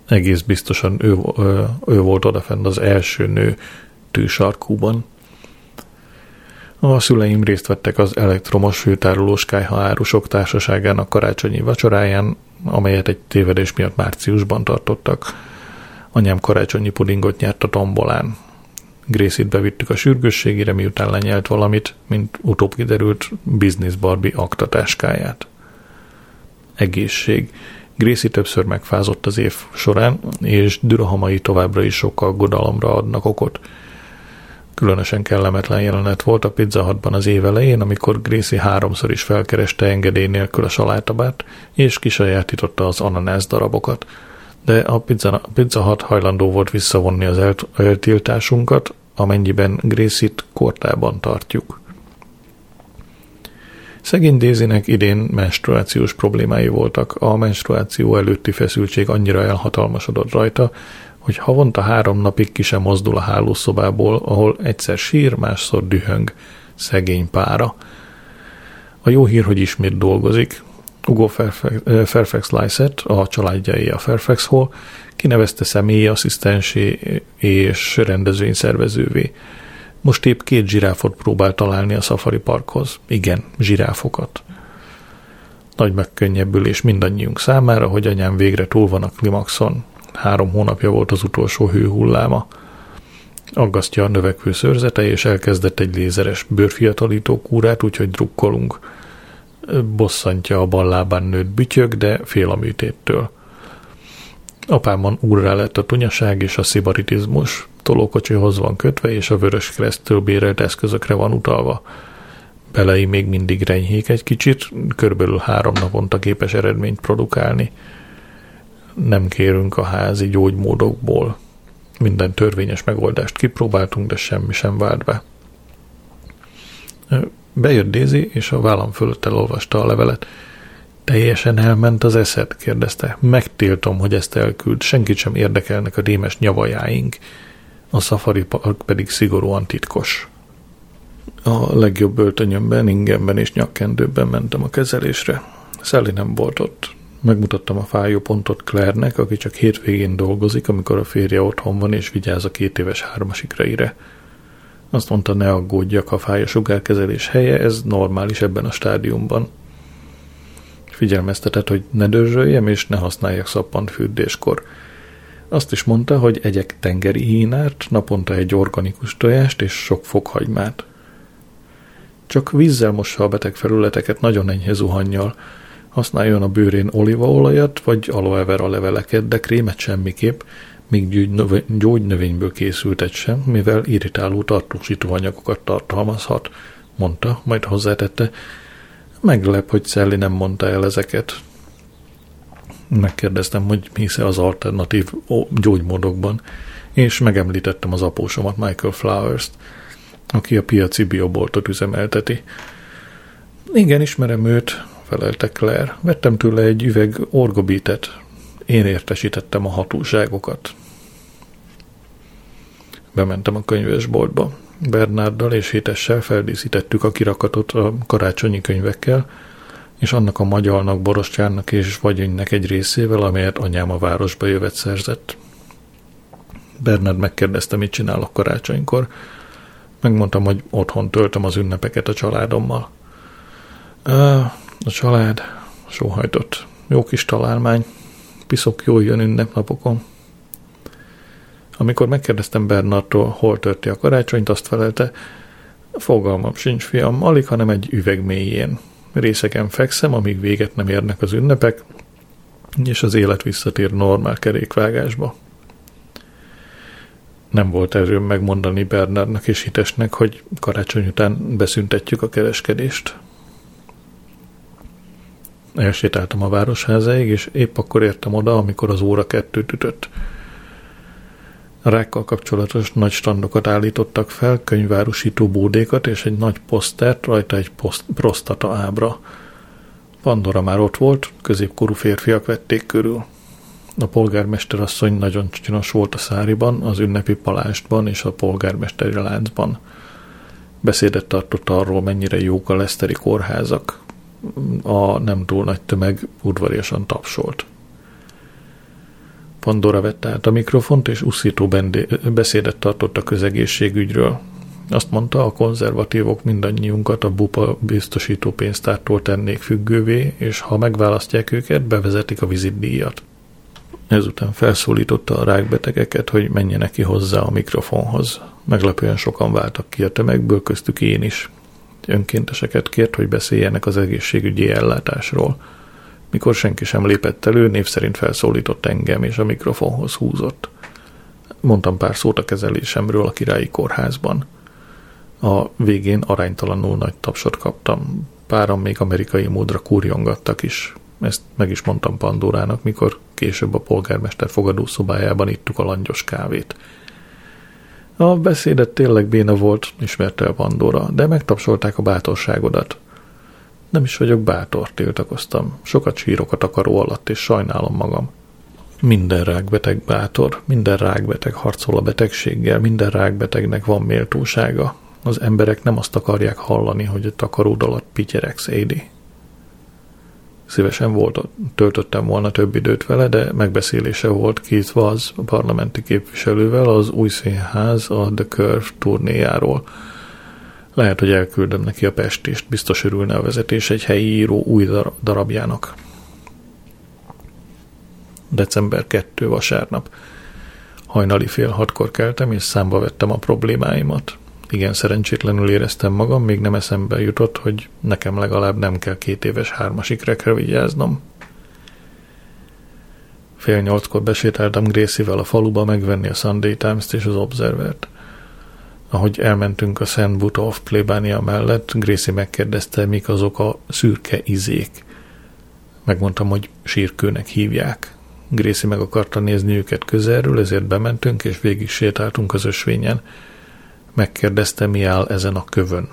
Egész biztosan ő, ő, ő volt odafent az első nő tűsarkúban. A szüleim részt vettek az elektromos hőtárolós kájha árusok társaságának karácsonyi vacsoráján, amelyet egy tévedés miatt márciusban tartottak. Anyám karácsonyi pudingot nyert a tombolán. Grészit bevittük a sürgősségére, miután lenyelt valamit, mint utóbb kiderült, Business Barbie aktatáskáját. Egészség. Gréci többször megfázott az év során, és dürahamai továbbra is sokkal godalomra adnak okot. Különösen kellemetlen jelenet volt a Pizza Hutban az év elején, amikor Gracie háromszor is felkereste engedély nélkül a salátabát, és kisajátította az ananász darabokat. De a Pizza, pizza Hut hajlandó volt visszavonni az elt, eltiltásunkat, amennyiben Gracie-t kortában tartjuk. Szegény Dézinek idén menstruációs problémái voltak. A menstruáció előtti feszültség annyira elhatalmasodott rajta, hogy havonta három napig ki sem mozdul a hálószobából, ahol egyszer sír, másszor dühöng. Szegény pára. A jó hír, hogy ismét dolgozik. Ugo Fairfax Lysett, a családjai a Fairfax Hall, kinevezte személyi asszisztensé és rendezvény szervezővé. Most épp két zsiráfot próbál találni a Safari Parkhoz. Igen, zsiráfokat. Nagy megkönnyebbülés mindannyiunk számára, hogy anyám végre túl van a klimaxon. Három hónapja volt az utolsó hőhulláma. Aggasztja a növekvő szőrzete, és elkezdett egy lézeres bőrfiatalító kúrát, úgyhogy drukkolunk. Bosszantja a bal lábán nőtt bütyög, de fél a műtéttől. Apámon úrrá lett a tunyaság és a szibaritizmus. Tolókocsihoz van kötve, és a vörös keresztől bérelt eszközökre van utalva. Belei még mindig renyhék egy kicsit, körülbelül három naponta képes eredményt produkálni nem kérünk a házi gyógymódokból. Minden törvényes megoldást kipróbáltunk, de semmi sem vált be. Bejött Daisy, és a vállam fölött elolvasta a levelet. Teljesen elment az eszed? kérdezte. Megtiltom, hogy ezt elküld. Senkit sem érdekelnek a démes nyavajáink. A safari park pedig szigorúan titkos. A legjobb öltönyömben, ingemben és nyakkendőben mentem a kezelésre. Sally nem volt ott. Megmutattam a fájó pontot Claire-nek, aki csak hétvégén dolgozik, amikor a férje otthon van és vigyáz a két éves hármasikreire. Azt mondta, ne aggódjak, ha fáj a sugárkezelés helye, ez normális ebben a stádiumban. Figyelmeztetett, hogy ne dörzsöljem és ne használjak szappant fürdéskor. Azt is mondta, hogy egyek tengeri hínárt, naponta egy organikus tojást és sok fokhagymát. Csak vízzel mossa a beteg felületeket nagyon enyhe zuhannyal, Használjon a bőrén olívaolajat vagy aloe vera leveleket, de krémet semmiképp, míg gyógynövényből készültet sem, mivel irritáló tartósító anyagokat tartalmazhat, mondta, majd hozzátette, meglep, hogy Szelli nem mondta el ezeket. Megkérdeztem, hogy hisze az alternatív gyógymódokban, és megemlítettem az apósomat, Michael Flowers-t, aki a piaci bioboltot üzemelteti. Igen, ismerem őt, felelte Claire. Vettem tőle egy üveg orgobitet. Én értesítettem a hatóságokat. Bementem a könyvesboltba. Bernárdal és Hétessel feldíszítettük a kirakatot a karácsonyi könyvekkel, és annak a magyalnak, borostyárnak és vagyonnak egy részével, amelyet anyám a városba jövet szerzett. Bernard megkérdezte, mit csinálok karácsonykor. Megmondtam, hogy otthon töltöm az ünnepeket a családommal. A család sóhajtott. Jó kis találmány. Piszok jól jön ünnepnapokon. Amikor megkérdeztem Bernardtól, hol törti a karácsonyt, azt felelte, fogalmam sincs, fiam, alig, hanem egy üveg mélyén. Részeken fekszem, amíg véget nem érnek az ünnepek, és az élet visszatér normál kerékvágásba. Nem volt erőm megmondani Bernardnak és Hitesnek, hogy karácsony után beszüntetjük a kereskedést. Elsétáltam a városházáig, és épp akkor értem oda, amikor az óra kettőt ütött. A rákkal kapcsolatos nagy standokat állítottak fel, könyvárusító bódékat és egy nagy posztert, rajta egy poszt, prostata ábra. Pandora már ott volt, középkorú férfiak vették körül. A polgármester asszony nagyon csinos volt a száriban, az ünnepi palástban és a polgármesteri láncban. Beszédet tartott arról, mennyire jók a leszteri kórházak. A nem túl nagy tömeg udvariasan tapsolt. Pandora vette át a mikrofont, és uszító beszédet tartott a közegészségügyről. Azt mondta, a konzervatívok mindannyiunkat a bupa biztosító pénztártól tennék függővé, és ha megválasztják őket, bevezetik a vizitdíjat. Ezután felszólította a rákbetegeket, hogy menjenek ki hozzá a mikrofonhoz. Meglepően sokan váltak ki a tömegből, köztük én is. Önkénteseket kért, hogy beszéljenek az egészségügyi ellátásról – mikor senki sem lépett elő, név szerint felszólított engem, és a mikrofonhoz húzott. Mondtam pár szót a kezelésemről a királyi kórházban. A végén aránytalanul nagy tapsot kaptam. Páran még amerikai módra kurjongattak is. Ezt meg is mondtam Pandorának, mikor később a polgármester fogadószobájában ittuk a langyos kávét. A beszédet tényleg béna volt, ismerte a Pandora, de megtapsolták a bátorságodat – nem is vagyok bátor, tiltakoztam. Sokat sírok a takaró alatt, és sajnálom magam. Minden rákbeteg bátor, minden rákbeteg harcol a betegséggel, minden rákbetegnek van méltósága. Az emberek nem azt akarják hallani, hogy a takaród alatt pityeregsz, Édi. Szívesen volt, töltöttem volna több időt vele, de megbeszélése volt Keith Vaz, a parlamenti képviselővel az új színház a The Curve turnéjáról – lehet, hogy elküldöm neki a pestést, biztos örülne a vezetés egy helyi író új darabjának. December 2. vasárnap. Hajnali fél hatkor keltem, és számba vettem a problémáimat. Igen, szerencsétlenül éreztem magam, még nem eszembe jutott, hogy nekem legalább nem kell két éves hármasikrekre vigyáznom. Fél nyolckor besétáltam Gracie-vel a faluba megvenni a Sunday Times-t és az Observer-t. Ahogy elmentünk a Szent Buta plébánia mellett, Gracie megkérdezte, mik azok a szürke izék. Megmondtam, hogy sírkőnek hívják. Gracie meg akarta nézni őket közelről, ezért bementünk, és végig sétáltunk az ösvényen. Megkérdezte, mi áll ezen a kövön.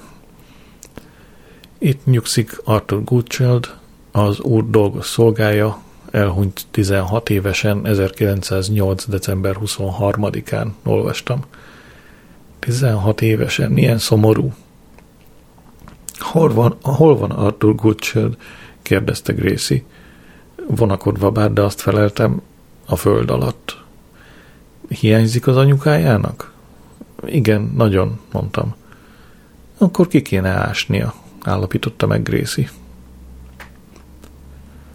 Itt nyugszik Arthur Goodchild, az úr dolgos szolgája, elhunyt 16 évesen, 1908. december 23-án olvastam. 16 évesen, milyen szomorú. Hol van, hol van Arthur Goodchild? kérdezte Gracie. Vonakodva bár, de azt feleltem, a föld alatt. Hiányzik az anyukájának? Igen, nagyon, mondtam. Akkor ki kéne ásnia, állapította meg Gracie.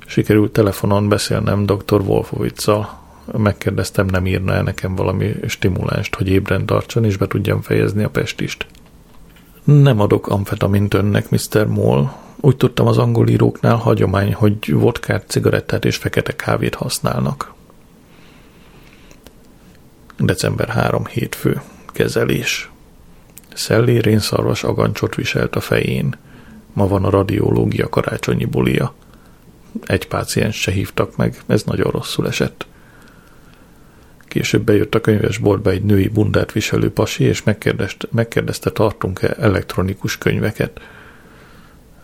Sikerült telefonon beszélnem dr. Wolfowitzal megkérdeztem, nem írna el nekem valami stimulánst, hogy ébren tartson, és be tudjam fejezni a pestist. Nem adok amfetamint önnek, Mr. Moll. Úgy tudtam az angol íróknál hagyomány, hogy vodkát, cigarettát és fekete kávét használnak. December 3 hétfő. Kezelés. Szelli rénszarvas agancsot viselt a fején. Ma van a radiológia karácsonyi bulia. Egy páciens se hívtak meg, ez nagyon rosszul esett. Később bejött a könyvesboltba egy női bundát viselő pasi, és megkérdezte, megkérdezte tartunk-e elektronikus könyveket.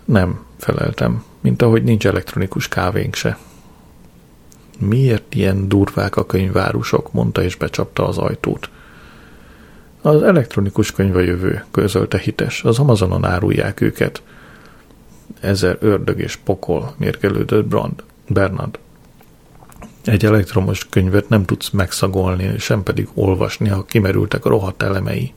Nem, feleltem, mint ahogy nincs elektronikus kávénk se. Miért ilyen durvák a könyvárusok, mondta és becsapta az ajtót. Az elektronikus könyv a jövő, közölte hites, az Amazonon árulják őket. ezer ördög és pokol mérgelődött Brand, Bernard. Egy elektromos könyvet nem tudsz megszagolni, sem pedig olvasni, ha kimerültek a rohadt elemei.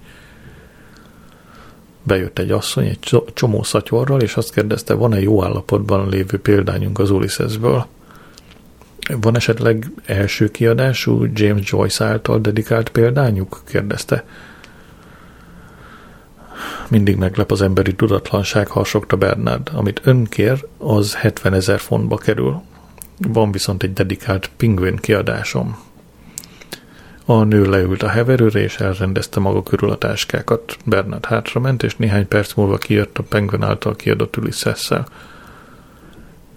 Bejött egy asszony egy csomó szatyorral, és azt kérdezte, van-e jó állapotban lévő példányunk az Ulyssesből. Van esetleg első kiadású James Joyce által dedikált példányuk? kérdezte. Mindig meglep az emberi tudatlanság, harsogta Bernard. Amit ön kér, az 70 ezer fontba kerül. Van viszont egy dedikált pingvin kiadásom. A nő leült a heverőre, és elrendezte maga körül a táskákat. Bernard hátrament, és néhány perc múlva kijött a Penguin által kiadott Ulyssesszel.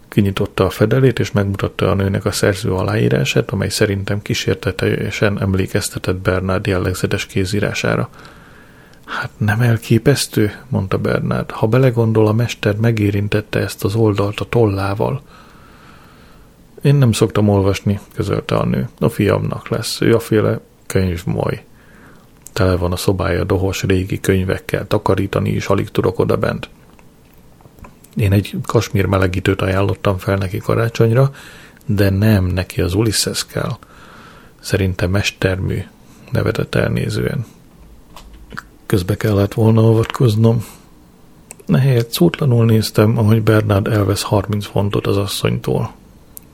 Kinyitotta a fedelét, és megmutatta a nőnek a szerző aláírását, amely szerintem kísértetesen emlékeztetett Bernard jellegzetes kézírására. Hát nem elképesztő, mondta Bernard. Ha belegondol, a mester megérintette ezt az oldalt a tollával – én nem szoktam olvasni, közölte a nő. A fiamnak lesz. Ő a féle könyvmoly. Tele van a szobája dohos régi könyvekkel, takarítani is alig tudok oda bent. Én egy kasmír melegítőt ajánlottam fel neki karácsonyra, de nem, neki az Ulysses kell. Szerintem mestermű, nevetett elnézően. Közbe kellett volna avatkoznom. Nehelyett szótlanul néztem, ahogy Bernard elvesz 30 fontot az asszonytól.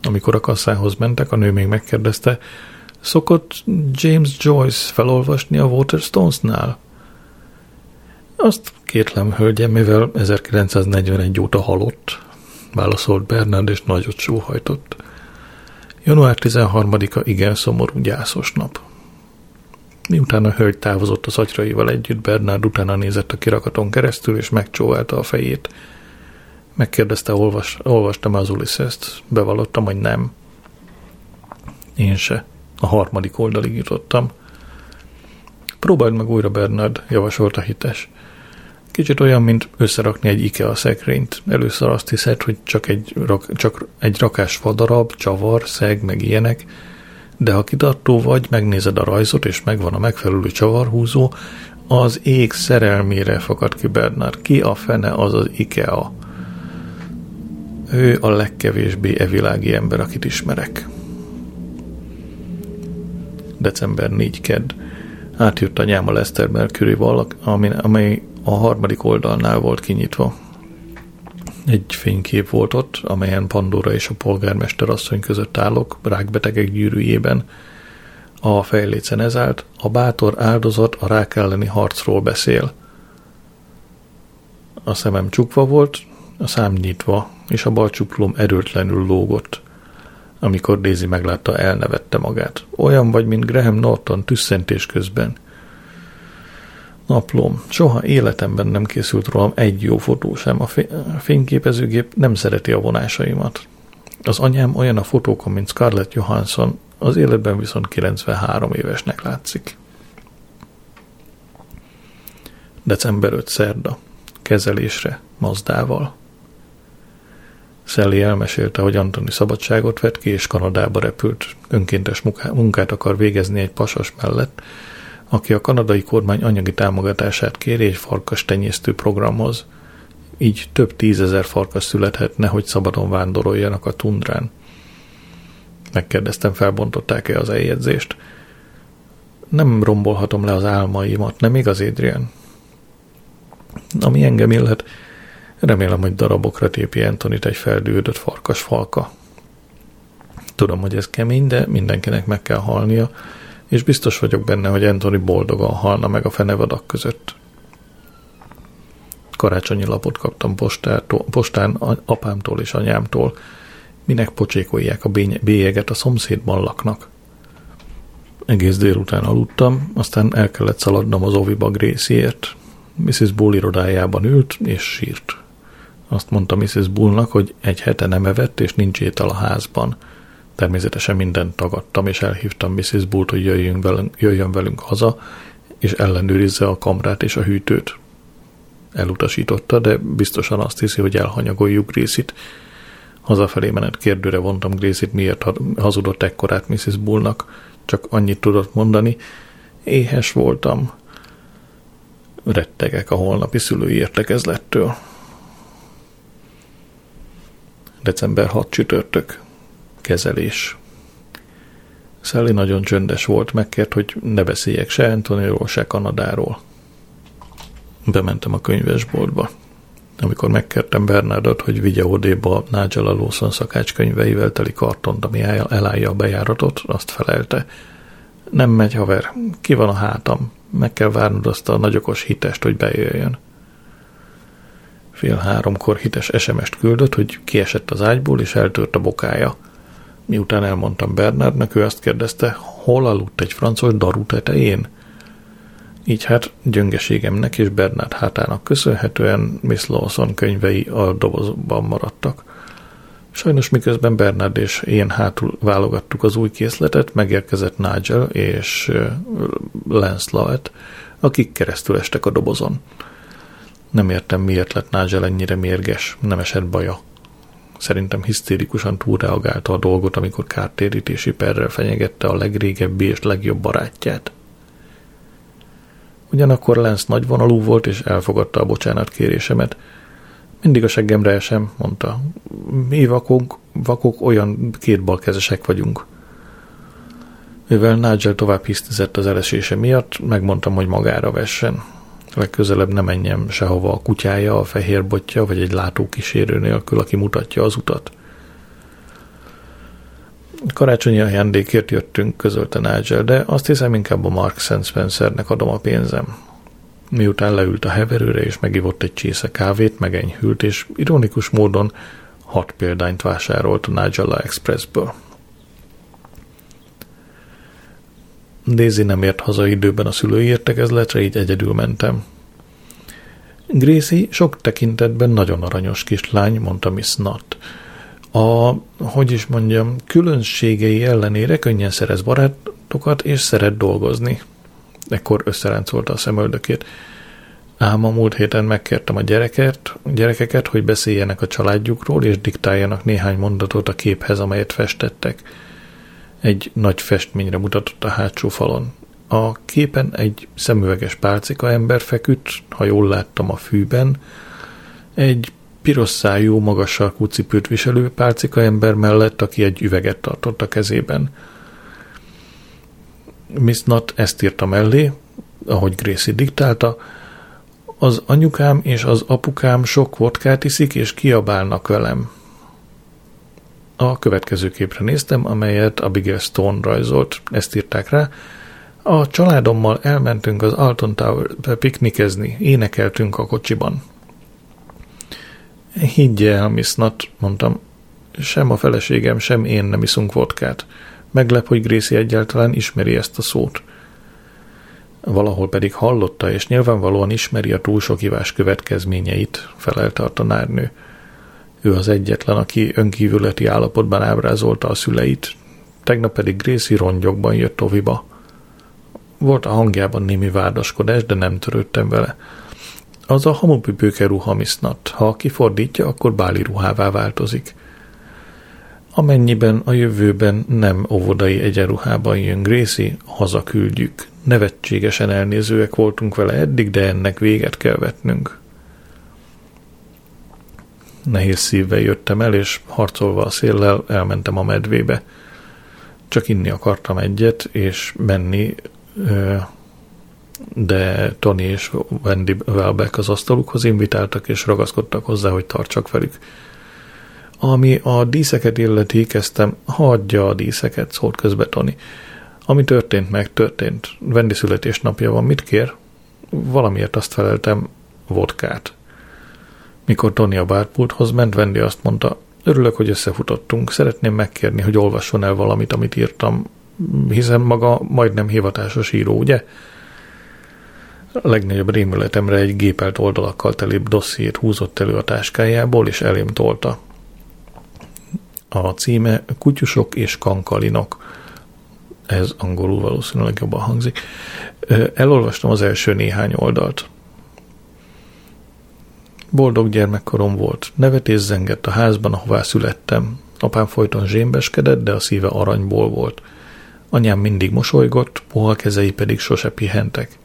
Amikor a kasszához mentek, a nő még megkérdezte, szokott James Joyce felolvasni a Waterstones-nál? Azt kétlem, hölgyem, mivel 1941 óta halott, válaszolt Bernard, és nagyot sóhajtott. Január 13-a igen szomorú gyászos nap. Miután a hölgy távozott az agyraival együtt, Bernard utána nézett a kirakaton keresztül, és megcsóválta a fejét – Megkérdezte, olvas, olvastam az Ulysses-t. Bevallottam, hogy nem. Én se. A harmadik oldalig jutottam. Próbáld meg újra, Bernard, javasolta hites. Kicsit olyan, mint összerakni egy IKEA szekrényt. Először azt hiszed, hogy csak egy, rak, csak egy rakás fadarab, csavar, szeg, meg ilyenek, de ha kitartó vagy, megnézed a rajzot, és megvan a megfelelő csavarhúzó, az ég szerelmére fakad ki Bernard. Ki a fene az az IKEA? Ő a legkevésbé evilági ember, akit ismerek. December 4 kedd. Átjött anyám a Lester Mercury vallak, amely a harmadik oldalnál volt kinyitva. Egy fénykép volt ott, amelyen Pandora és a polgármester asszony között állok, rákbetegek gyűrűjében. A fejlécen ez a bátor áldozat a rák elleni harcról beszél. A szemem csukva volt, a szám nyitva, és a bal csuklóm erőtlenül lógott. Amikor Daisy meglátta, elnevette magát. Olyan vagy, mint Graham Norton tüsszentés közben. Naplom. Soha életemben nem készült rólam egy jó fotó sem. A fényképezőgép nem szereti a vonásaimat. Az anyám olyan a fotókon, mint Scarlett Johansson, az életben viszont 93 évesnek látszik. December 5 szerda. Kezelésre, Mazdával. Szelli elmesélte, hogy Antoni szabadságot vett ki, és Kanadába repült. Önkéntes munkát akar végezni egy pasas mellett, aki a kanadai kormány anyagi támogatását kéri egy farkas tenyésztő programhoz. Így több tízezer farkas születhetne, hogy szabadon vándoroljanak a tundrán. Megkérdeztem, felbontották-e az eljegyzést. Nem rombolhatom le az álmaimat, nem igaz, Adrian? Ami engem illet, Remélem, hogy darabokra tépi Antonit egy feldűdött farkas falka. Tudom, hogy ez kemény, de mindenkinek meg kell halnia, és biztos vagyok benne, hogy Anthony boldogan halna meg a fenevadak között. Karácsonyi lapot kaptam postától, postán apámtól és anyámtól, minek pocsékolják a bélyeget a szomszédban laknak. Egész délután aludtam, aztán el kellett szaladnom az oviba Gracieért. Mrs. Bull irodájában ült és sírt. Azt mondta Mrs. Bullnak, hogy egy hete nem evett, és nincs étel a házban. Természetesen mindent tagadtam, és elhívtam Mrs. Bullt, hogy jöjjön velünk, jöjjön velünk haza, és ellenőrizze a kamrát és a hűtőt. Elutasította, de biztosan azt hiszi, hogy elhanyagoljuk Grészit. Hazafelé menet kérdőre vontam Grészit, miért hazudott ekkorát Mrs. Bullnak. Csak annyit tudott mondani, éhes voltam. Rettegek a holnapi szülői értekezlettől. December 6 csütörtök. Kezelés. Sally nagyon csöndes volt, megkért, hogy ne beszéljek se Antoniról, se Kanadáról. Bementem a könyvesboltba. Amikor megkértem Bernardot, hogy vigye odéba Nigel a Lawson szakácskönyveivel teli kartont, ami elállja a bejáratot, azt felelte. Nem megy, haver, ki van a hátam, meg kell várnod azt a nagyokos hitest, hogy bejöjjön. Fél háromkor hites SMS-t küldött, hogy kiesett az ágyból, és eltört a bokája. Miután elmondtam Bernardnak, ő azt kérdezte, hol aludt egy francos daru tetején? Így hát gyöngeségemnek és Bernard hátának köszönhetően Miss Lawson könyvei a dobozban maradtak. Sajnos miközben Bernard és én hátul válogattuk az új készletet, megérkezett Nigel és Lancelot, akik keresztül estek a dobozon. Nem értem, miért lett Nigel ennyire mérges, nem esett baja. Szerintem hisztérikusan túlreagálta a dolgot, amikor kártérítési perrel fenyegette a legrégebbi és legjobb barátját. Ugyanakkor Lance nagyvonalú volt, és elfogadta a bocsánat kérésemet. Mindig a seggemre esem, mondta. Mi vakok, vakok olyan kétbalkezesek vagyunk. Mivel Nigel tovább hisztizett az elesése miatt, megmondtam, hogy magára vessen. Legközelebb nem menjem sehova a kutyája, a fehér botja, vagy egy látókísérő nélkül, aki mutatja az utat. Karácsonyi ajándékért jöttünk, közölte Nigel, de azt hiszem inkább a Mark St. Spencernek adom a pénzem. Miután leült a heverőre és megivott egy csésze kávét, megenyhült, és ironikus módon hat példányt vásárolt a Nigella Expressből. Daisy nem ért haza időben a szülői értekezletre, így egyedül mentem. Gracie sok tekintetben nagyon aranyos kislány, mondta Miss Nutt a, hogy is mondjam, különbségei ellenére könnyen szerez barátokat, és szeret dolgozni. Ekkor összeráncolta a szemöldökét. Ám a múlt héten megkértem a gyereket, gyerekeket, hogy beszéljenek a családjukról, és diktáljanak néhány mondatot a képhez, amelyet festettek. Egy nagy festményre mutatott a hátsó falon. A képen egy szemüveges pálcika ember feküdt, ha jól láttam a fűben, egy piros szájú, magas sarkú cipőt viselő pálcika ember mellett, aki egy üveget tartott a kezében. Miss Nut ezt írta mellé, ahogy Gracie diktálta, az anyukám és az apukám sok vodkát iszik, és kiabálnak velem. A következő képre néztem, amelyet Abigail Stone rajzolt, ezt írták rá. A családommal elmentünk az Alton Tower piknikezni, énekeltünk a kocsiban. Higgye el, Miss Nut, mondtam. Sem a feleségem, sem én nem iszunk vodkát. Meglep, hogy Gracie egyáltalán ismeri ezt a szót. Valahol pedig hallotta, és nyilvánvalóan ismeri a túl sok ivás következményeit, felelte a tanárnő. Ő az egyetlen, aki önkívületi állapotban ábrázolta a szüleit, tegnap pedig Gracie rongyokban jött toviba. Volt a hangjában némi vádaskodás, de nem törődtem vele az a hamupipőke ruhamisznat. Ha kifordítja, akkor báli ruhává változik. Amennyiben a jövőben nem óvodai egyenruhában jön Gracie, hazaküldjük. Nevetségesen elnézőek voltunk vele eddig, de ennek véget kell vetnünk. Nehéz szívvel jöttem el, és harcolva a széllel elmentem a medvébe. Csak inni akartam egyet, és menni de Tony és Wendy Welbeck az asztalukhoz invitáltak, és ragaszkodtak hozzá, hogy tartsak velük. Ami a díszeket illeti, kezdtem, hagyja a díszeket, szólt közbe Tony. Ami történt, meg történt. Wendy születésnapja van, mit kér? Valamiért azt feleltem, vodkát. Mikor Tony a bárpulthoz ment, Wendy azt mondta, örülök, hogy összefutottunk, szeretném megkérni, hogy olvasson el valamit, amit írtam, hiszen maga majdnem hivatásos író, ugye? A legnagyobb rémületemre egy gépelt oldalakkal teli dossziét húzott elő a táskájából, és elém tolta. A címe Kutyusok és kankalinok. Ez angolul valószínűleg jobban hangzik. Elolvastam az első néhány oldalt. Boldog gyermekkorom volt. Nevetés zengett a házban, ahová születtem. Apám folyton zsémbeskedett, de a szíve aranyból volt. Anyám mindig mosolygott, puha kezei pedig sose pihentek.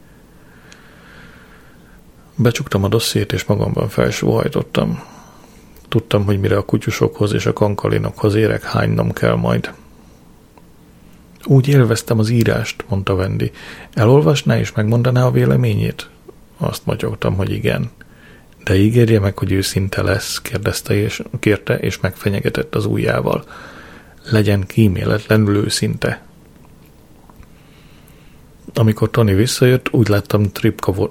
Becsuktam a dossziét, és magamban felsóhajtottam. Tudtam, hogy mire a kutyusokhoz és a kankalinokhoz érek, hánynom kell majd. Úgy élveztem az írást, mondta Wendy. Elolvasná és megmondaná a véleményét? Azt magyogtam, hogy igen. De ígérje meg, hogy őszinte lesz, kérdezte és kérte, és megfenyegetett az ujjával. Legyen kíméletlenül őszinte. Amikor Tony visszajött, úgy láttam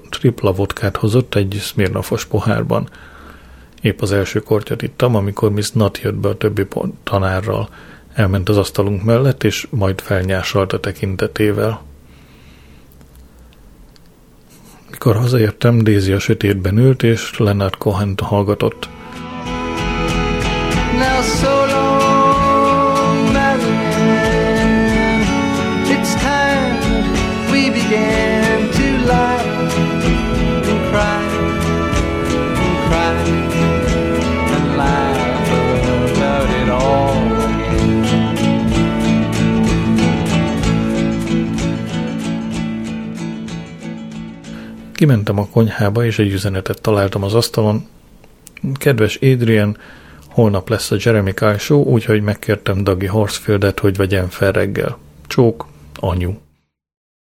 tripla vodkát hozott egy szmirnafos pohárban. Épp az első kortyot ittam, amikor Miss Nat jött be a többi tanárral. Elment az asztalunk mellett, és majd felnyásalt a tekintetével. Mikor hazaértem, Daisy a sötétben ült, és Leonard cohen hallgatott. Now so Kimentem a konyhába, és egy üzenetet találtam az asztalon. Kedves Adrian, holnap lesz a Jeremy Kyle show, úgyhogy megkértem Dagi Horsfieldet, hogy vegyen fel reggel. Csók, anyu.